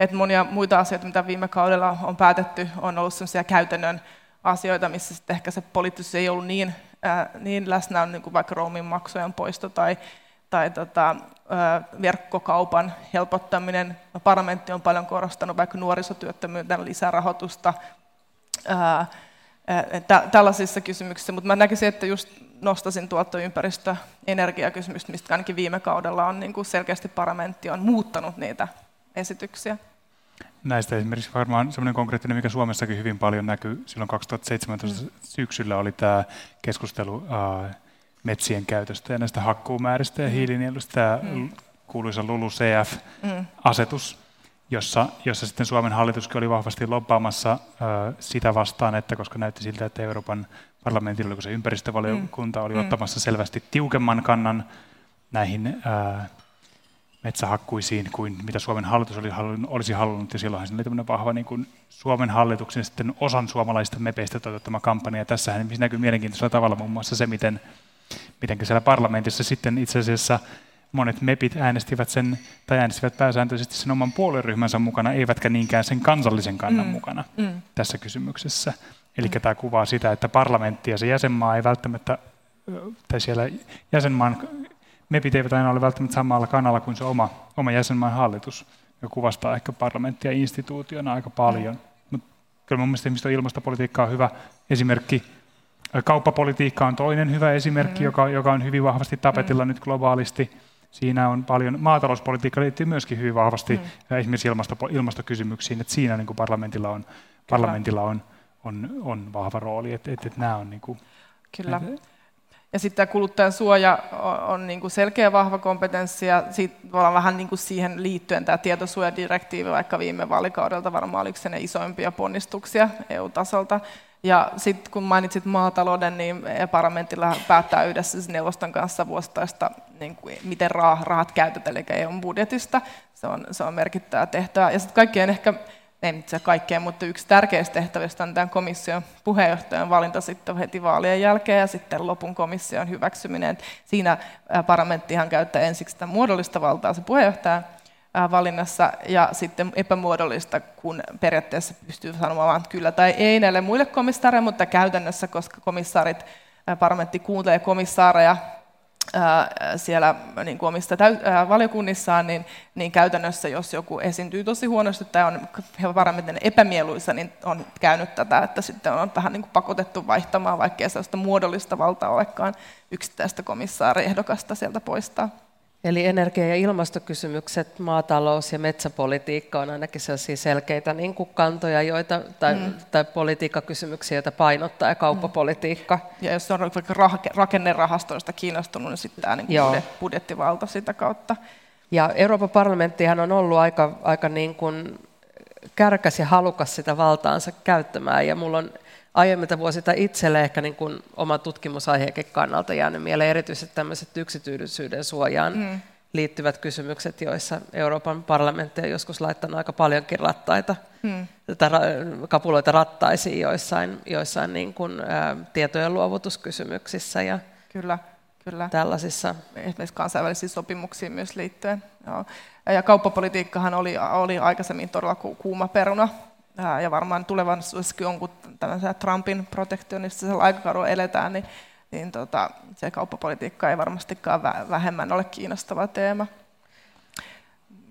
S4: Et monia muita asioita, mitä viime kaudella on päätetty, on ollut sellaisia käytännön asioita, missä ehkä se poliittis ei ollut niin, ää, niin läsnä, niin kuin vaikka roamin maksujen poisto tai tai tota, verkkokaupan helpottaminen. Parlamentti on paljon korostanut vaikka nuorisotyöttömyyden lisärahoitusta tällaisissa kysymyksissä, mutta mä näkisin, että just nostasin tuolta ympäristö- energiakysymystä, mistä ainakin viime kaudella on niin kuin selkeästi parlamentti on muuttanut niitä esityksiä.
S3: Näistä esimerkiksi varmaan sellainen konkreettinen, mikä Suomessakin hyvin paljon näkyy silloin 2017 mm. syksyllä, oli tämä keskustelu äh, metsien käytöstä ja näistä hakkuumääristä ja mm. hiilinielusta, tämä mm. kuuluisa LULUCF-asetus, jossa, jossa sitten Suomen hallituskin oli vahvasti loppaamassa äh, sitä vastaan, että koska näytti siltä, että Euroopan parlamentilla, kun se ympäristövaliokunta oli mm. ottamassa selvästi tiukemman kannan näihin äh, metsähakkuisiin kuin mitä Suomen hallitus oli halunnut, olisi halunnut, ja silloinhan siinä oli tämmöinen vahva niin kuin Suomen hallituksen sitten osan suomalaisista mepeistä toteuttama kampanja, ja tässähän näkyy mielenkiintoisella tavalla muun muassa se, miten miten siellä parlamentissa sitten itse asiassa monet MEPit äänestivät sen, tai äänestivät pääsääntöisesti sen oman puolueryhmänsä mukana, eivätkä niinkään sen kansallisen kannan mm. mukana mm. tässä kysymyksessä. Eli mm. tämä kuvaa sitä, että parlamentti ja se jäsenmaa ei välttämättä, tai siellä jäsenmaan MEPit eivät aina ole välttämättä samalla kannalla kuin se oma, oma jäsenmaan hallitus, joka kuvastaa ehkä parlamenttia instituutiona aika paljon. Mm. Mutta kyllä mun mielestä ilmastopolitiikka on hyvä esimerkki Kauppapolitiikka on toinen hyvä esimerkki, mm. joka, joka on hyvin vahvasti tapetilla mm. nyt globaalisti. Siinä on paljon, maatalouspolitiikka liittyy myöskin hyvin vahvasti mm. esimerkiksi ilmasto, ilmastokysymyksiin, että siinä niin kuin parlamentilla on, parlamentilla on, on, on vahva rooli, että, että, että nämä on niin kuin,
S4: Kyllä. Että, ja sitten tämä kuluttajan suoja on, on niin kuin selkeä vahva kompetenssi ja sitten vähän niin kuin siihen liittyen tämä tietosuojadirektiivi vaikka viime vaalikaudelta varmaan oli yksi isoimpia ponnistuksia EU-tasolta. Ja sitten kun mainitsit maatalouden, niin parlamentilla päättää yhdessä siis neuvoston kanssa vuosittaista, niin kuin, miten rahat käytetään, eli EU-budjetista. Se on, se on merkittävä tehtävä. Ja sitten kaikkien ehkä, ei itse kaikkeen, mutta yksi tärkeistä tehtävistä on tämän komission puheenjohtajan valinta sitten heti vaalien jälkeen ja sitten lopun komission hyväksyminen. Siinä parlamenttihan käyttää ensiksi sitä muodollista valtaa se puheenjohtaja, valinnassa ja sitten epämuodollista, kun periaatteessa pystyy sanomaan kyllä tai ei näille muille komissaareille, mutta käytännössä, koska komissaarit, parlamentti kuuntelee komissaareja siellä niin kuin omista valiokunnissaan, niin, niin käytännössä jos joku esiintyy tosi huonosti tai on parlamentin epämieluisa, niin on käynyt tätä, että sitten on vähän niin kuin pakotettu vaihtamaan, vaikkei sellaista muodollista valtaa olekaan yksittäistä komissaariehdokasta sieltä poistaa.
S2: Eli energia- ja ilmastokysymykset, maatalous- ja metsäpolitiikka on ainakin sellaisia selkeitä niin kuin kantoja joita, tai, mm. tai politiikkakysymyksiä, joita painottaa, ja kauppapolitiikka.
S4: Ja jos on vaikka rakennerahastoista kiinnostunut, niin sitten tämä niin kuin budjettivalta sitä kautta.
S2: Ja Euroopan parlamenttihan on ollut aika, aika niin kuin kärkäs ja halukas sitä valtaansa käyttämään, ja mulla on aiemmilta vuosilta itselle ehkä niin kuin oman tutkimusaiheenkin kannalta jäänyt mieleen erityisesti tämmöiset yksityisyyden suojaan mm. liittyvät kysymykset, joissa Euroopan parlamentti on joskus laittanut aika paljonkin rattaita, hmm. kapuloita rattaisiin joissain, joissain niin kuin, ä, tietojen luovutuskysymyksissä ja
S4: Kyllä. Kyllä.
S2: tällaisissa.
S4: Esimerkiksi kansainvälisiin sopimuksiin myös liittyen. Joo. Ja kauppapolitiikkahan oli, oli aikaisemmin todella kuuma peruna. Ja varmaan tulevaisuudessakin on, kun Trumpin protektionistisella aikakaudella eletään, niin niin tota, se kauppapolitiikka ei varmastikaan vähemmän ole kiinnostava teema.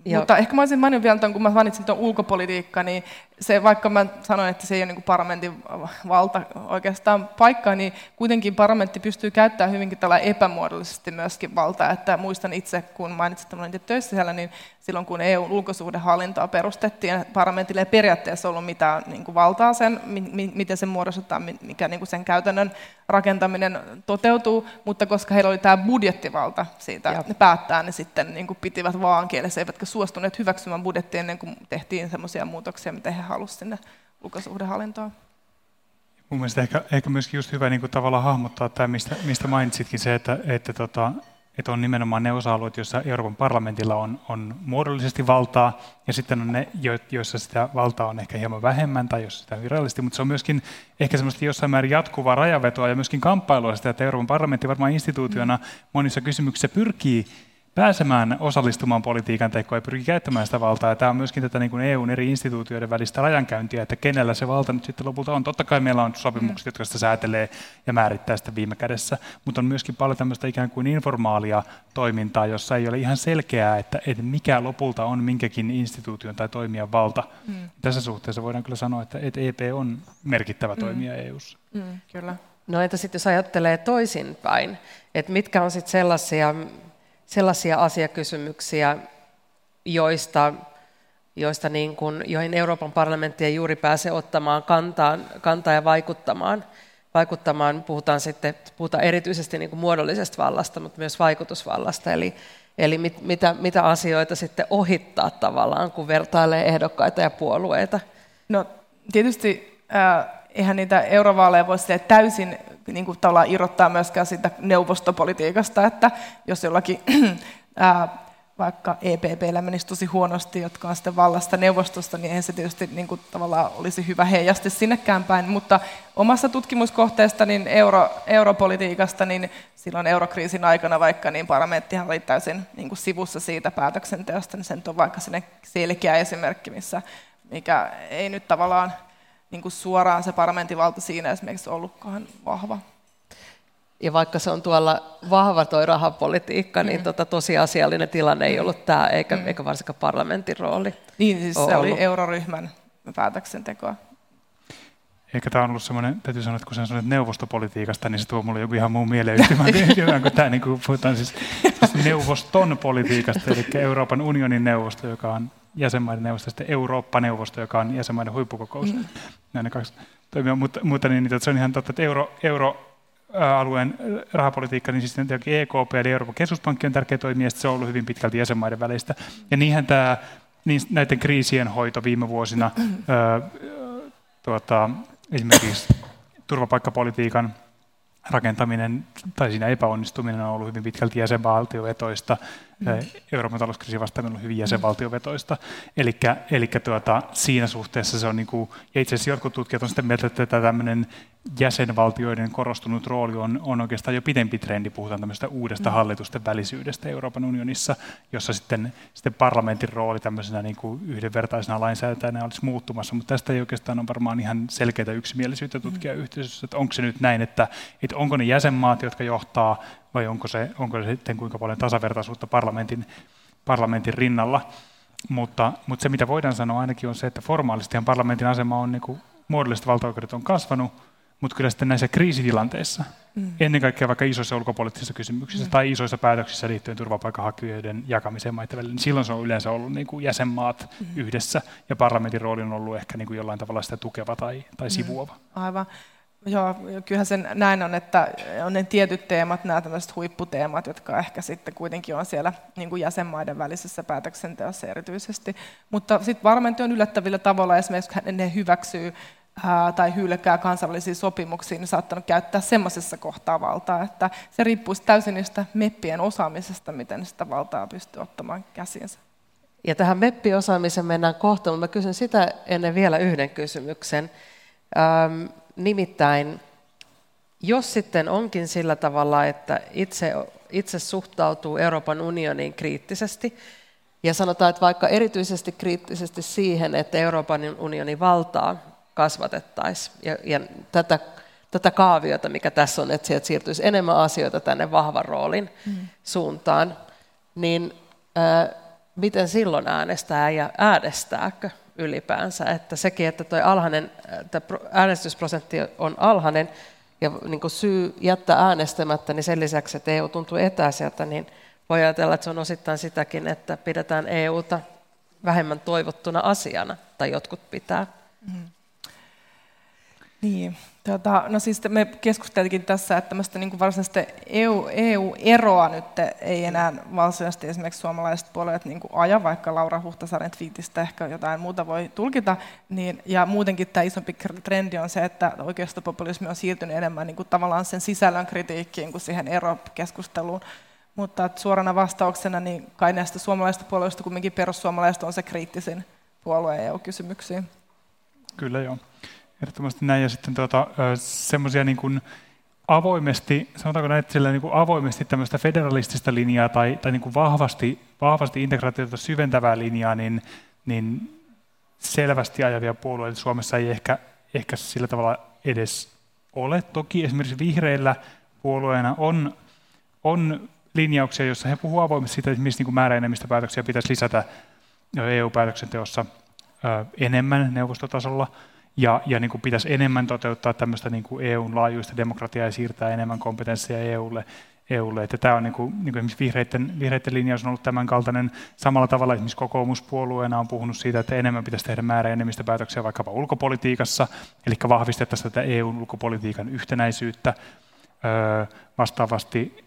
S4: Ja. Mutta ehkä mä olisin maininnut vielä, ton, kun mä mainitsin tuon ulkopolitiikka, niin se, vaikka mä sanoin, että se ei ole niin parlamentin valta oikeastaan paikka, niin kuitenkin parlamentti pystyy käyttämään hyvinkin tällä epämuodollisesti myöskin valtaa. Että muistan itse, kun mainitsit, että olin töissä siellä, niin silloin kun EUn ulkosuhdehallintoa perustettiin, parlamentille ei periaatteessa ollut mitään niin valtaa sen, miten se muodostetaan, mikä niin sen käytännön rakentaminen toteutuu, mutta koska heillä oli tämä budjettivalta siitä ja. päättää, niin sitten niin pitivät vaan kielessä, eivätkä suostuneet hyväksymään budjettia ennen kuin tehtiin sellaisia muutoksia, mitä he halusivat sinne ulkosuhdehallintoon.
S3: Mun mielestä ehkä, ehkä myöskin just hyvä niin kuin tavallaan hahmottaa tämä, mistä, mistä mainitsitkin se, että, että tota, että on nimenomaan ne osa-alueet, joissa Euroopan parlamentilla on, on muodollisesti valtaa, ja sitten on ne, joissa sitä valtaa on ehkä hieman vähemmän tai jos sitä virallisesti, mutta se on myöskin ehkä semmoista jossain määrin jatkuvaa rajavetoa ja myöskin kamppailua sitä, että Euroopan parlamentti varmaan instituutiona monissa kysymyksissä pyrkii pääsemään osallistumaan politiikan tekoon ja pyrkii käyttämään sitä valtaa. Ja tämä on myöskin tätä niin kuin EUn eri instituutioiden välistä rajankäyntiä, että kenellä se valta nyt sitten lopulta on. Totta kai meillä on sopimukset, jotka sitä säätelee ja määrittää sitä viime kädessä, mutta on myöskin paljon tämmöistä ikään kuin informaalia toimintaa, jossa ei ole ihan selkeää, että, että mikä lopulta on minkäkin instituution tai toimijan valta. Mm. Tässä suhteessa voidaan kyllä sanoa, että, että EP on merkittävä mm. toimija mm. EUssa.
S4: Mm, kyllä.
S2: No entä sitten jos ajattelee toisinpäin, että mitkä on sitten sellaisia sellaisia asiakysymyksiä, joista, joista niin kuin, joihin Euroopan parlamentti ei juuri pääse ottamaan kantaa, kantaa ja vaikuttamaan. vaikuttamaan. Puhutaan, sitten, puhutaan erityisesti niin kuin muodollisesta vallasta, mutta myös vaikutusvallasta. Eli, eli mit, mitä, mitä asioita sitten ohittaa tavallaan, kun vertailee ehdokkaita ja puolueita?
S4: No tietysti äh, eihän niitä eurovaaleja voi täysin niin kuin irrottaa myöskään siitä neuvostopolitiikasta, että jos jollakin ää, vaikka EPPllä menisi tosi huonosti, jotka on sitten vallasta neuvostosta, niin eihän se tietysti niin kuin, tavallaan olisi hyvä heijasti sinnekään päin. Mutta omassa tutkimuskohteesta, niin euro, europolitiikasta, niin silloin eurokriisin aikana vaikka, niin parlamenttihan oli täysin niin kuin sivussa siitä päätöksenteosta, niin sen on vaikka sinne selkeä esimerkki, missä mikä ei nyt tavallaan niin kuin suoraan se parlamentivalta siinä esimerkiksi ollutkaan vahva.
S2: Ja vaikka se on tuolla vahva tuo rahapolitiikka, niin mm. niin tota, tosiasiallinen tilanne ei ollut tämä, eikä, mm. eikä varsinkaan parlamentin rooli.
S4: Niin, siis se ollut. oli euroryhmän päätöksentekoa.
S3: Eikä tämä on ollut semmoinen, täytyy sanoa, että kun sä sanoit neuvostopolitiikasta, niin se tuo mulle joku ihan muu mieleyhtymä, kun tämä niin kuin puhutaan siis, siis neuvoston politiikasta, eli Euroopan unionin neuvosto, joka on jäsenmaiden neuvosto, sitten Eurooppa-neuvosto, joka on jäsenmaiden huippukokous. Mm. Näin kaksi toimia, mutta, mutta niin, niin, se on ihan totta, että euro, euro alueen rahapolitiikka, niin siis EKP eli Euroopan keskuspankki on tärkeä toimija, ja se on ollut hyvin pitkälti jäsenmaiden välistä. Ja niinhän tämä, niin näiden kriisien hoito viime vuosina, ää, tuota, esimerkiksi turvapaikkapolitiikan rakentaminen tai siinä epäonnistuminen on ollut hyvin pitkälti jäsenvaltiovetoista. Mm. Euroopan talouskriisin vastaaminen on hyvin jäsenvaltiovetoista. Eli tuota, siinä suhteessa se on, niin kuin, ja itse asiassa jotkut tutkijat on sitä mieltä, että tämmöinen jäsenvaltioiden korostunut rooli on, on oikeastaan jo pidempi trendi. Puhutaan tämmöistä uudesta mm. hallitusten välisyydestä Euroopan unionissa, jossa sitten, sitten parlamentin rooli tämmöisenä niin kuin yhdenvertaisena lainsäätäjänä olisi muuttumassa. Mutta tästä ei oikeastaan ole varmaan ihan selkeää yksimielisyyttä tutkijayhteisössä, että onko se nyt näin, että, että onko ne jäsenmaat, jotka johtaa, vai onko se, onko se sitten kuinka paljon tasavertaisuutta parlamentin, parlamentin rinnalla. Mutta, mutta se, mitä voidaan sanoa ainakin, on se, että formaalistihan parlamentin asema on niin kuin, muodolliset valtaoikeudet on kasvanut, mutta kyllä sitten näissä kriisitilanteissa, mm. ennen kaikkea vaikka isoissa ulkopoliittisissa kysymyksissä mm. tai isoissa päätöksissä liittyen turvapaikanhakijoiden jakamiseen maiden välillä, niin silloin se on yleensä ollut niin kuin jäsenmaat mm. yhdessä ja parlamentin rooli on ollut ehkä niin kuin jollain tavalla sitä tukeva tai, tai sivuava.
S4: Mm. Aivan. Joo, kyllähän sen näin on, että on ne tietyt teemat, nämä tämmöiset huipputeemat, jotka ehkä sitten kuitenkin on siellä niin kuin jäsenmaiden välisessä päätöksenteossa erityisesti. Mutta sitten parlamentti on yllättävillä tavalla esimerkiksi ne hyväksyy ää, tai hylkää kansainvälisiä sopimuksia, niin saattanut käyttää semmoisessa kohtaa valtaa, että se riippuisi täysin niistä meppien osaamisesta, miten sitä valtaa pystyy ottamaan käsiinsä.
S2: Ja tähän meppiosaamiseen mennään kohta, mutta mä kysyn sitä ennen vielä yhden kysymyksen. Nimittäin, jos sitten onkin sillä tavalla, että itse, itse suhtautuu Euroopan unioniin kriittisesti, ja sanotaan, että vaikka erityisesti kriittisesti siihen, että Euroopan unionin valtaa kasvatettaisiin, ja, ja tätä, tätä kaaviota, mikä tässä on, että sieltä siirtyisi enemmän asioita tänne vahvan roolin mm. suuntaan, niin äh, miten silloin äänestää ja äänestääkö ylipäänsä. Että sekin, että tuo alhainen, äänestysprosentti on alhainen ja niin kuin syy jättää äänestämättä, niin sen lisäksi, että EU tuntuu etäiseltä, niin voi ajatella, että se on osittain sitäkin, että pidetään EUta vähemmän toivottuna asiana, tai jotkut pitää. Mm.
S4: Niin, Tota, no siis me keskusteltiin tässä, että tämmöistä niin varsinaista EU, EU-eroa nyt ei enää varsinaisesti esimerkiksi suomalaiset puolueet niin aja, vaikka Laura Huhtasaaren twiitistä ehkä jotain muuta voi tulkita. Niin, ja muutenkin tämä isompi trendi on se, että oikeistopopulismi on siirtynyt enemmän niin kuin tavallaan sen sisällön kritiikkiin kuin siihen erokeskusteluun. Mutta suorana vastauksena, niin kai näistä suomalaisista puolueista kumminkin perussuomalaiset on se kriittisin puolue EU-kysymyksiin.
S3: Kyllä joo. Ehdottomasti näin. Ja sitten tuota, semmoisia niin kuin avoimesti, sanotaanko näin, että niin kuin avoimesti tämmöistä federalistista linjaa tai, tai niin kuin vahvasti, vahvasti integraatiota syventävää linjaa, niin, niin selvästi ajavia puolueita Suomessa ei ehkä, ehkä sillä tavalla edes ole. Toki esimerkiksi vihreillä puolueena on, on linjauksia, joissa he puhuvat avoimesti siitä, että missä niin määräenemmistöpäätöksiä pitäisi lisätä EU-päätöksenteossa enemmän neuvostotasolla – ja, ja niin kuin pitäisi enemmän toteuttaa tämmöistä niin kuin EUn laajuista demokratiaa ja siirtää enemmän kompetenssia EUlle. EUlle. Että tämä on niin kuin, niin kuin esimerkiksi vihreiden, vihreiden linjaus on ollut tämän kaltainen. Samalla tavalla esimerkiksi kokoomuspuolueena on puhunut siitä, että enemmän pitäisi tehdä määrä enemmistöpäätöksiä vaikkapa ulkopolitiikassa, eli vahvistettaisiin tätä EUn ulkopolitiikan yhtenäisyyttä. Öö, vastaavasti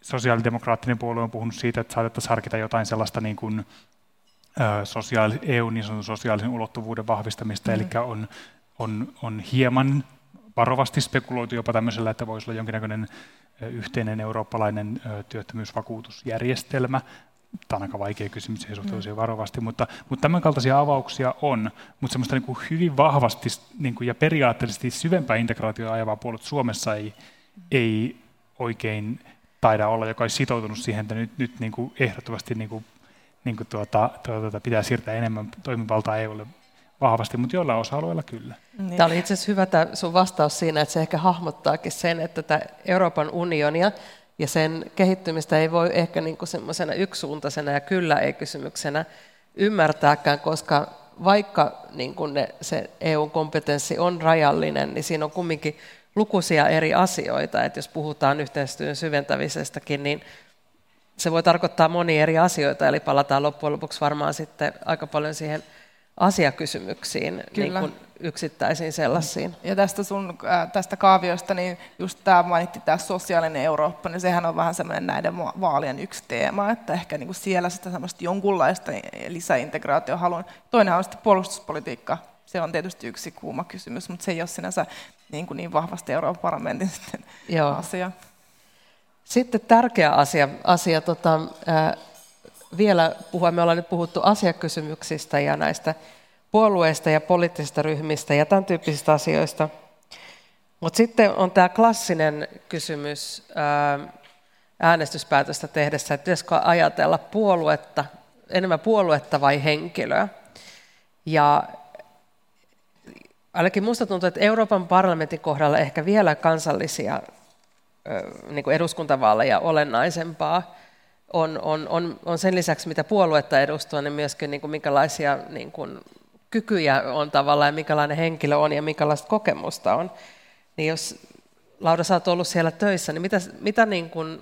S3: sosiaalidemokraattinen puolue on puhunut siitä, että saatettaisiin harkita jotain sellaista niin kuin, sosiaali, EU niin sanotun sosiaalisen ulottuvuuden vahvistamista, mm. eli on, on, on hieman varovasti spekuloitu jopa tämmöisellä, että voisi olla jonkinnäköinen yhteinen eurooppalainen työttömyysvakuutusjärjestelmä. Tämä on aika vaikea kysymys, ei suhtautuu mm. varovasti, mutta, mutta tämän kaltaisia avauksia on, mutta semmoista niin kuin hyvin vahvasti niin kuin, ja periaatteellisesti syvempää integraatiota ajavaa puolet Suomessa ei, mm. ei oikein taida olla, joka olisi sitoutunut siihen, että nyt, nyt niin kuin ehdottomasti niin kuin niin kuin tuota, tuota, pitää siirtää enemmän toimivaltaa EUlle vahvasti, mutta joilla osa-alueilla kyllä.
S2: Niin. Tämä oli itse asiassa hyvä tämä sun vastaus siinä, että se ehkä hahmottaakin sen, että tämä Euroopan unionia ja sen kehittymistä ei voi ehkä niin kuin semmoisena yksisuuntaisena ja kyllä ei-kysymyksenä ymmärtääkään, koska vaikka niin kuin ne, se EU-kompetenssi on rajallinen, niin siinä on kumminkin lukuisia eri asioita. Että jos puhutaan yhteistyön syventämisestäkin, niin se voi tarkoittaa monia eri asioita, eli palataan loppujen lopuksi varmaan sitten aika paljon siihen asiakysymyksiin, niin kuin yksittäisiin sellaisiin.
S4: Ja tästä sun äh, tästä kaaviosta, niin just tämä mainitti tämä sosiaalinen Eurooppa, niin sehän on vähän semmoinen näiden vaalien yksi teema, että ehkä niin kuin siellä sitä semmoista jonkunlaista lisäintegraatio halun. Toinen on sitten puolustuspolitiikka, se on tietysti yksi kuuma kysymys, mutta se ei ole sinänsä niin, kuin niin vahvasti Euroopan parlamentin Joo. asia.
S2: Sitten tärkeä asia, asia tota, ää, vielä puhua, me ollaan nyt puhuttu asiakysymyksistä ja näistä puolueista ja poliittisista ryhmistä ja tämän tyyppisistä asioista. Mutta sitten on tämä klassinen kysymys ää, äänestyspäätöstä tehdessä, että pitäisikö ajatella puoluetta, enemmän puoluetta vai henkilöä. Ja ainakin minusta tuntuu, että Euroopan parlamentin kohdalla ehkä vielä kansallisia niin kuin eduskuntavaaleja olennaisempaa on, on, on, on sen lisäksi, mitä puoluetta edustaa, niin myöskin niin kuin minkälaisia niin kuin, kykyjä on tavallaan ja minkälainen henkilö on ja minkälaista kokemusta on. Niin jos Laura, sä oot ollut siellä töissä, niin mitä, mitä niin kuin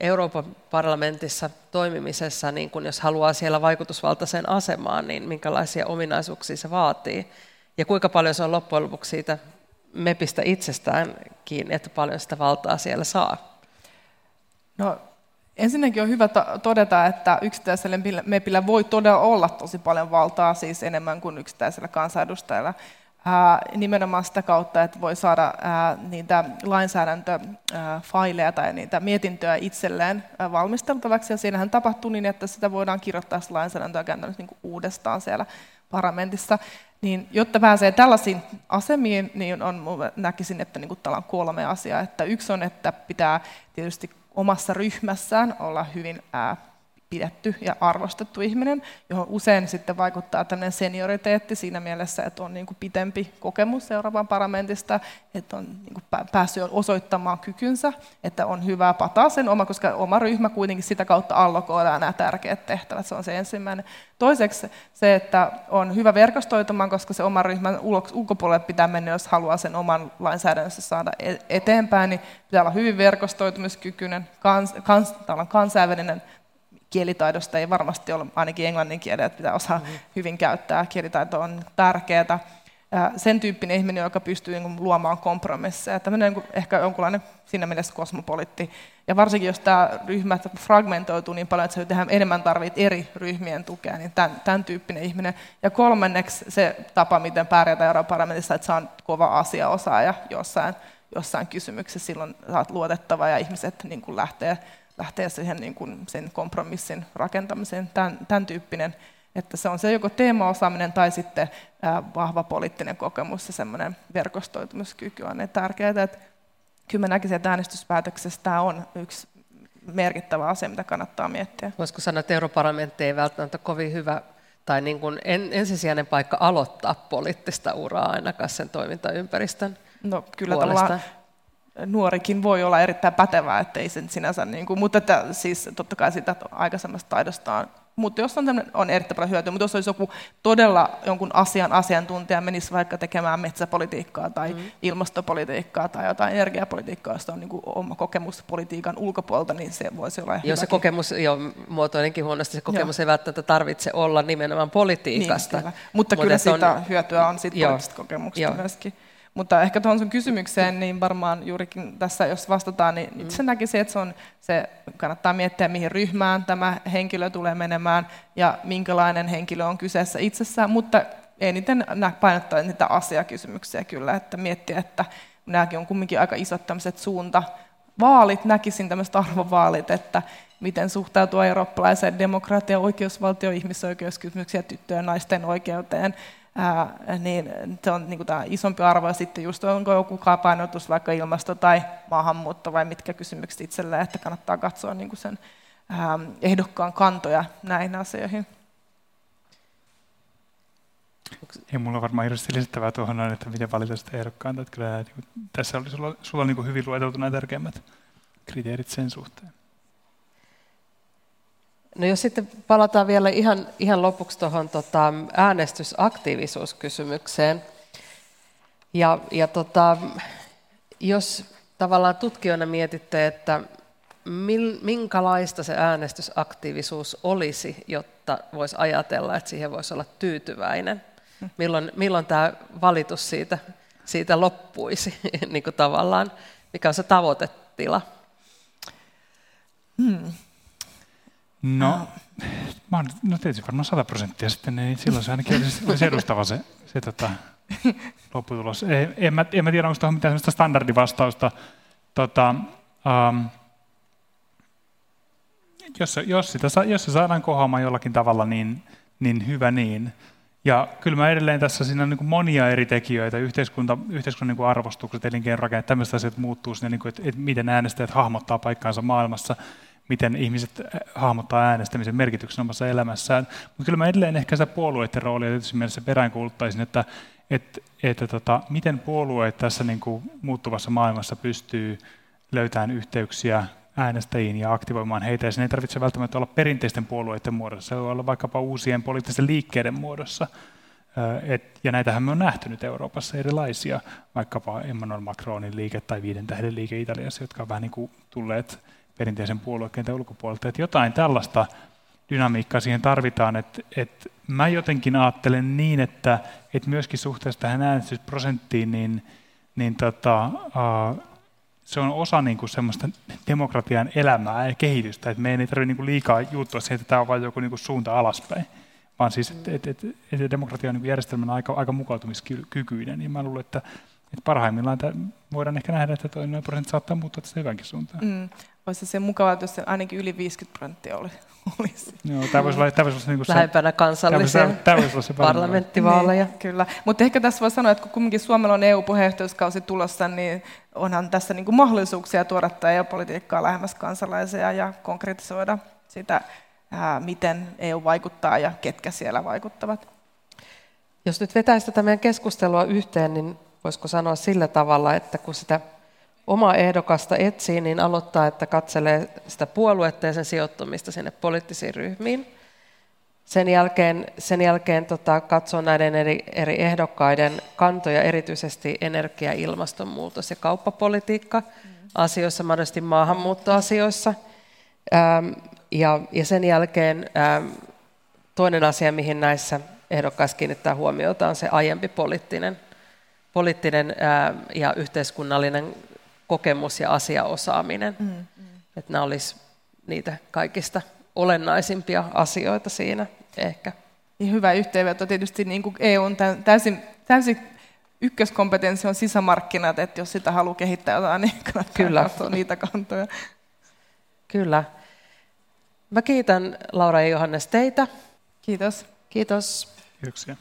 S2: Euroopan parlamentissa toimimisessa, niin kun jos haluaa siellä vaikutusvaltaiseen asemaan, niin minkälaisia ominaisuuksia se vaatii? Ja kuinka paljon se on loppujen lopuksi siitä MEPistä itsestään kiinni, että paljon sitä valtaa siellä saa?
S4: No, ensinnäkin on hyvä todeta, että yksittäisellä MEPillä voi todella olla tosi paljon valtaa, siis enemmän kuin yksittäisellä kansanedustajalla. nimenomaan sitä kautta, että voi saada niitä lainsäädäntöfaileja tai niitä mietintöjä itselleen valmisteltavaksi. Ja siinähän tapahtuu niin, että sitä voidaan kirjoittaa lainsäädäntöä käytännössä niin uudestaan siellä parlamentissa. Niin jotta pääsee tällaisiin asemiin, niin on, näkisin, että niin täällä on kolme asiaa. Että yksi on, että pitää tietysti omassa ryhmässään olla hyvin ää, pidetty ja arvostettu ihminen, johon usein sitten vaikuttaa tämmöinen senioriteetti siinä mielessä, että on niin kuin pitempi kokemus seuraavan parlamentista, että on niin kuin päässyt osoittamaan kykynsä, että on hyvä pataa sen oma, koska oma ryhmä kuitenkin sitä kautta allokoidaan nämä tärkeät tehtävät, se on se ensimmäinen. Toiseksi se, että on hyvä verkostoitumaan, koska se oma ryhmän ulkopuolelle pitää mennä, jos haluaa sen oman lainsäädännössä saada e-, eteenpäin, niin pitää olla hyvin verkostoitumiskykyinen, kans, kans, kansainvälinen kielitaidosta ei varmasti ole ainakin englannin kielellä, että pitää osaa mm-hmm. hyvin käyttää. Kielitaito on tärkeää. Sen tyyppinen ihminen, joka pystyy niin luomaan kompromisseja. Tämmöinen niin ehkä jonkunlainen siinä mielessä kosmopolitti. Ja varsinkin, jos tämä ryhmä fragmentoituu niin paljon, että se tehdään enemmän tarvitsee eri ryhmien tukea, niin tämän, tämän tyyppinen ihminen. Ja kolmanneksi se tapa, miten pärjätään Euroopan parlamentissa, että se on kova asiaosaaja jossain, jossain kysymyksessä. Silloin saat luotettava ja ihmiset niin kuin lähtee lähteä siihen niin kuin sen kompromissin rakentamiseen, tämän, tämän tyyppinen, että se on se joko teemaosaaminen tai sitten vahva poliittinen kokemus ja semmoinen verkostoitumiskyky on ne tärkeää. Että kyllä mä näkisin, että äänestyspäätöksessä tämä on yksi merkittävä asia, mitä kannattaa miettiä.
S2: Voisiko sanoa, että europarlamentti ei välttämättä kovin hyvä tai niin kuin en, ensisijainen paikka aloittaa poliittista uraa ainakaan sen toimintaympäristön
S4: No kyllä puolesta nuorikin voi olla erittäin pätevää, ettei sen sinänsä, niin kuin, mutta että, siis totta kai sitä aikaisemmasta taidostaan mutta jos on, on erittäin paljon hyötyä, mutta jos olisi joku todella jonkun asian asiantuntija, menisi vaikka tekemään metsäpolitiikkaa tai mm. ilmastopolitiikkaa tai jotain energiapolitiikkaa, josta on niin kuin oma kokemus politiikan ulkopuolelta, niin se voisi olla
S2: Jos se kokemus, jo muotoilenkin huonosti, se kokemus joo. ei välttämättä tarvitse olla nimenomaan politiikasta.
S4: Niin, kyllä. Mutta, mutta kyllä siitä on, hyötyä on siitä poliittisesta kokemuksesta myöskin. Mutta ehkä tuohon sun kysymykseen, niin varmaan juurikin tässä, jos vastataan, niin itse mm. näkisin, että se, on, se kannattaa miettiä, mihin ryhmään tämä henkilö tulee menemään ja minkälainen henkilö on kyseessä itsessään, mutta eniten painottaa niitä asiakysymyksiä kyllä, että miettiä, että nämäkin on kumminkin aika isot tämmöiset suunta, vaalit, näkisin tämmöiset arvovaalit, että miten suhtautuu eurooppalaiseen demokratia, oikeusvaltio, ihmisoikeuskysymyksiä, tyttöjen ja naisten oikeuteen, ää, niin se on niin tämä isompi arvo. Ja sitten just onko joku painotus vaikka ilmasto tai maahanmuutto vai mitkä kysymykset itselleen, että kannattaa katsoa niin sen ää, ehdokkaan kantoja näihin asioihin.
S3: Ei mulla varmaan hirveästi lisättävää tuohon, että miten valita sitä ehdokkaanta. Että kyllä niin tässä oli sulla, sulla niin hyvin lueteltu nämä tärkeimmät kriteerit sen suhteen.
S2: No jos sitten palataan vielä ihan, ihan lopuksi tuohon tota, äänestysaktiivisuuskysymykseen. Ja, ja tota, jos tavallaan tutkijoina mietitte, että mil, minkälaista se äänestysaktiivisuus olisi, jotta voisi ajatella, että siihen voisi olla tyytyväinen. Milloin, milloin tämä valitus siitä, siitä loppuisi niin kuin tavallaan, mikä on se tavoitetila?
S3: Hmm. No, mä oon, no tietysti varmaan 100 prosenttia sitten, niin silloin se ainakin olisi, olisi edustava se, se tota, lopputulos. Ei, en, mä, en mä tiedä, onko tuohon mitään sellaista standardivastausta. Tota, um, jos, jos, sitä, jos se saadaan kohoamaan jollakin tavalla, niin, niin hyvä niin. Ja kyllä mä edelleen tässä siinä on niin monia eri tekijöitä, yhteiskunta, yhteiskunnan niin arvostukset, elinkeinorakenne, tämmöiset asiat muuttuu sinne, niin kuin, että, että miten äänestäjät hahmottaa paikkaansa maailmassa miten ihmiset äh, hahmottaa äänestämisen merkityksen omassa elämässään. Mutta kyllä mä edelleen ehkä sitä puolueiden roolia tietysti mielessä peräänkuuluttaisin, että, että, että tota, miten puolueet tässä niin kuin muuttuvassa maailmassa pystyy löytämään yhteyksiä äänestäjiin ja aktivoimaan heitä. Ja sen ei tarvitse välttämättä olla perinteisten puolueiden muodossa, se voi olla vaikkapa uusien poliittisten liikkeiden muodossa. Äh, et, ja näitähän me on nähty nyt Euroopassa erilaisia, vaikkapa Emmanuel Macronin liike tai Viiden tähden liike Italiassa, jotka on vähän niin kuin tulleet perinteisen puoluekentän ulkopuolelta. Että jotain tällaista dynamiikkaa siihen tarvitaan. Että, että mä jotenkin ajattelen niin, että, että myöskin suhteessa tähän äänestysprosenttiin, niin, niin tota, se on osa niin kuin semmoista demokratian elämää ja kehitystä. Että meidän ei tarvitse niin kuin liikaa juuttua siihen, että tämä on vain joku niin kuin suunta alaspäin, vaan siis, että et, et, et, demokratia on niin järjestelmänä aika, aika mukautumiskykyinen. Ja mä luulen, että, että parhaimmillaan voidaan ehkä nähdä, että noin prosentti saattaa muuttua tästä hyvänkin suuntaan. Mm.
S4: Olisi se mukavaa, jos se ainakin yli 50 prosenttia oli, olisi.
S3: Joo, tämä voisi olla, tämä voisi olla niin
S2: Lähempänä kansallisia tämä voisi, se parlamenttivaaleja. Niin,
S4: kyllä, mutta ehkä tässä voi sanoa, että kun kumminkin Suomella on EU-puheenjohtajuuskausi tulossa, niin onhan tässä niin kuin mahdollisuuksia tuoda tämä EU-politiikkaa lähemmäs kansalaisia ja konkretisoida sitä, ää, miten EU vaikuttaa ja ketkä siellä vaikuttavat.
S2: Jos nyt vetäisi tätä meidän keskustelua yhteen, niin voisiko sanoa sillä tavalla, että kun sitä omaa ehdokasta etsii, niin aloittaa, että katselee sitä puoluetta ja sen sijoittumista sinne poliittisiin ryhmiin. Sen jälkeen, sen jälkeen tota, katsoo näiden eri, eri ehdokkaiden kantoja, erityisesti energia-, ilmastonmuutos- ja kauppapolitiikka asioissa, mahdollisesti maahanmuuttoasioissa. Ähm, ja, ja sen jälkeen ähm, toinen asia, mihin näissä ehdokkaissa kiinnittää huomiota, on se aiempi poliittinen, poliittinen äh, ja yhteiskunnallinen kokemus ja asiaosaaminen. Mm, mm. Että nämä olisi niitä kaikista olennaisimpia asioita siinä ehkä.
S4: Ja hyvä yhteenveto. Tietysti niin kuin EU on täysin, täysin ykköskompetenssi on sisämarkkinat, että jos sitä haluaa kehittää jotain, niin kannattaa Kyllä. katsoa niitä kantoja.
S2: Kyllä. Mä kiitän Laura ja Johannes teitä.
S4: Kiitos.
S2: Kiitos.
S3: Kiitoksia.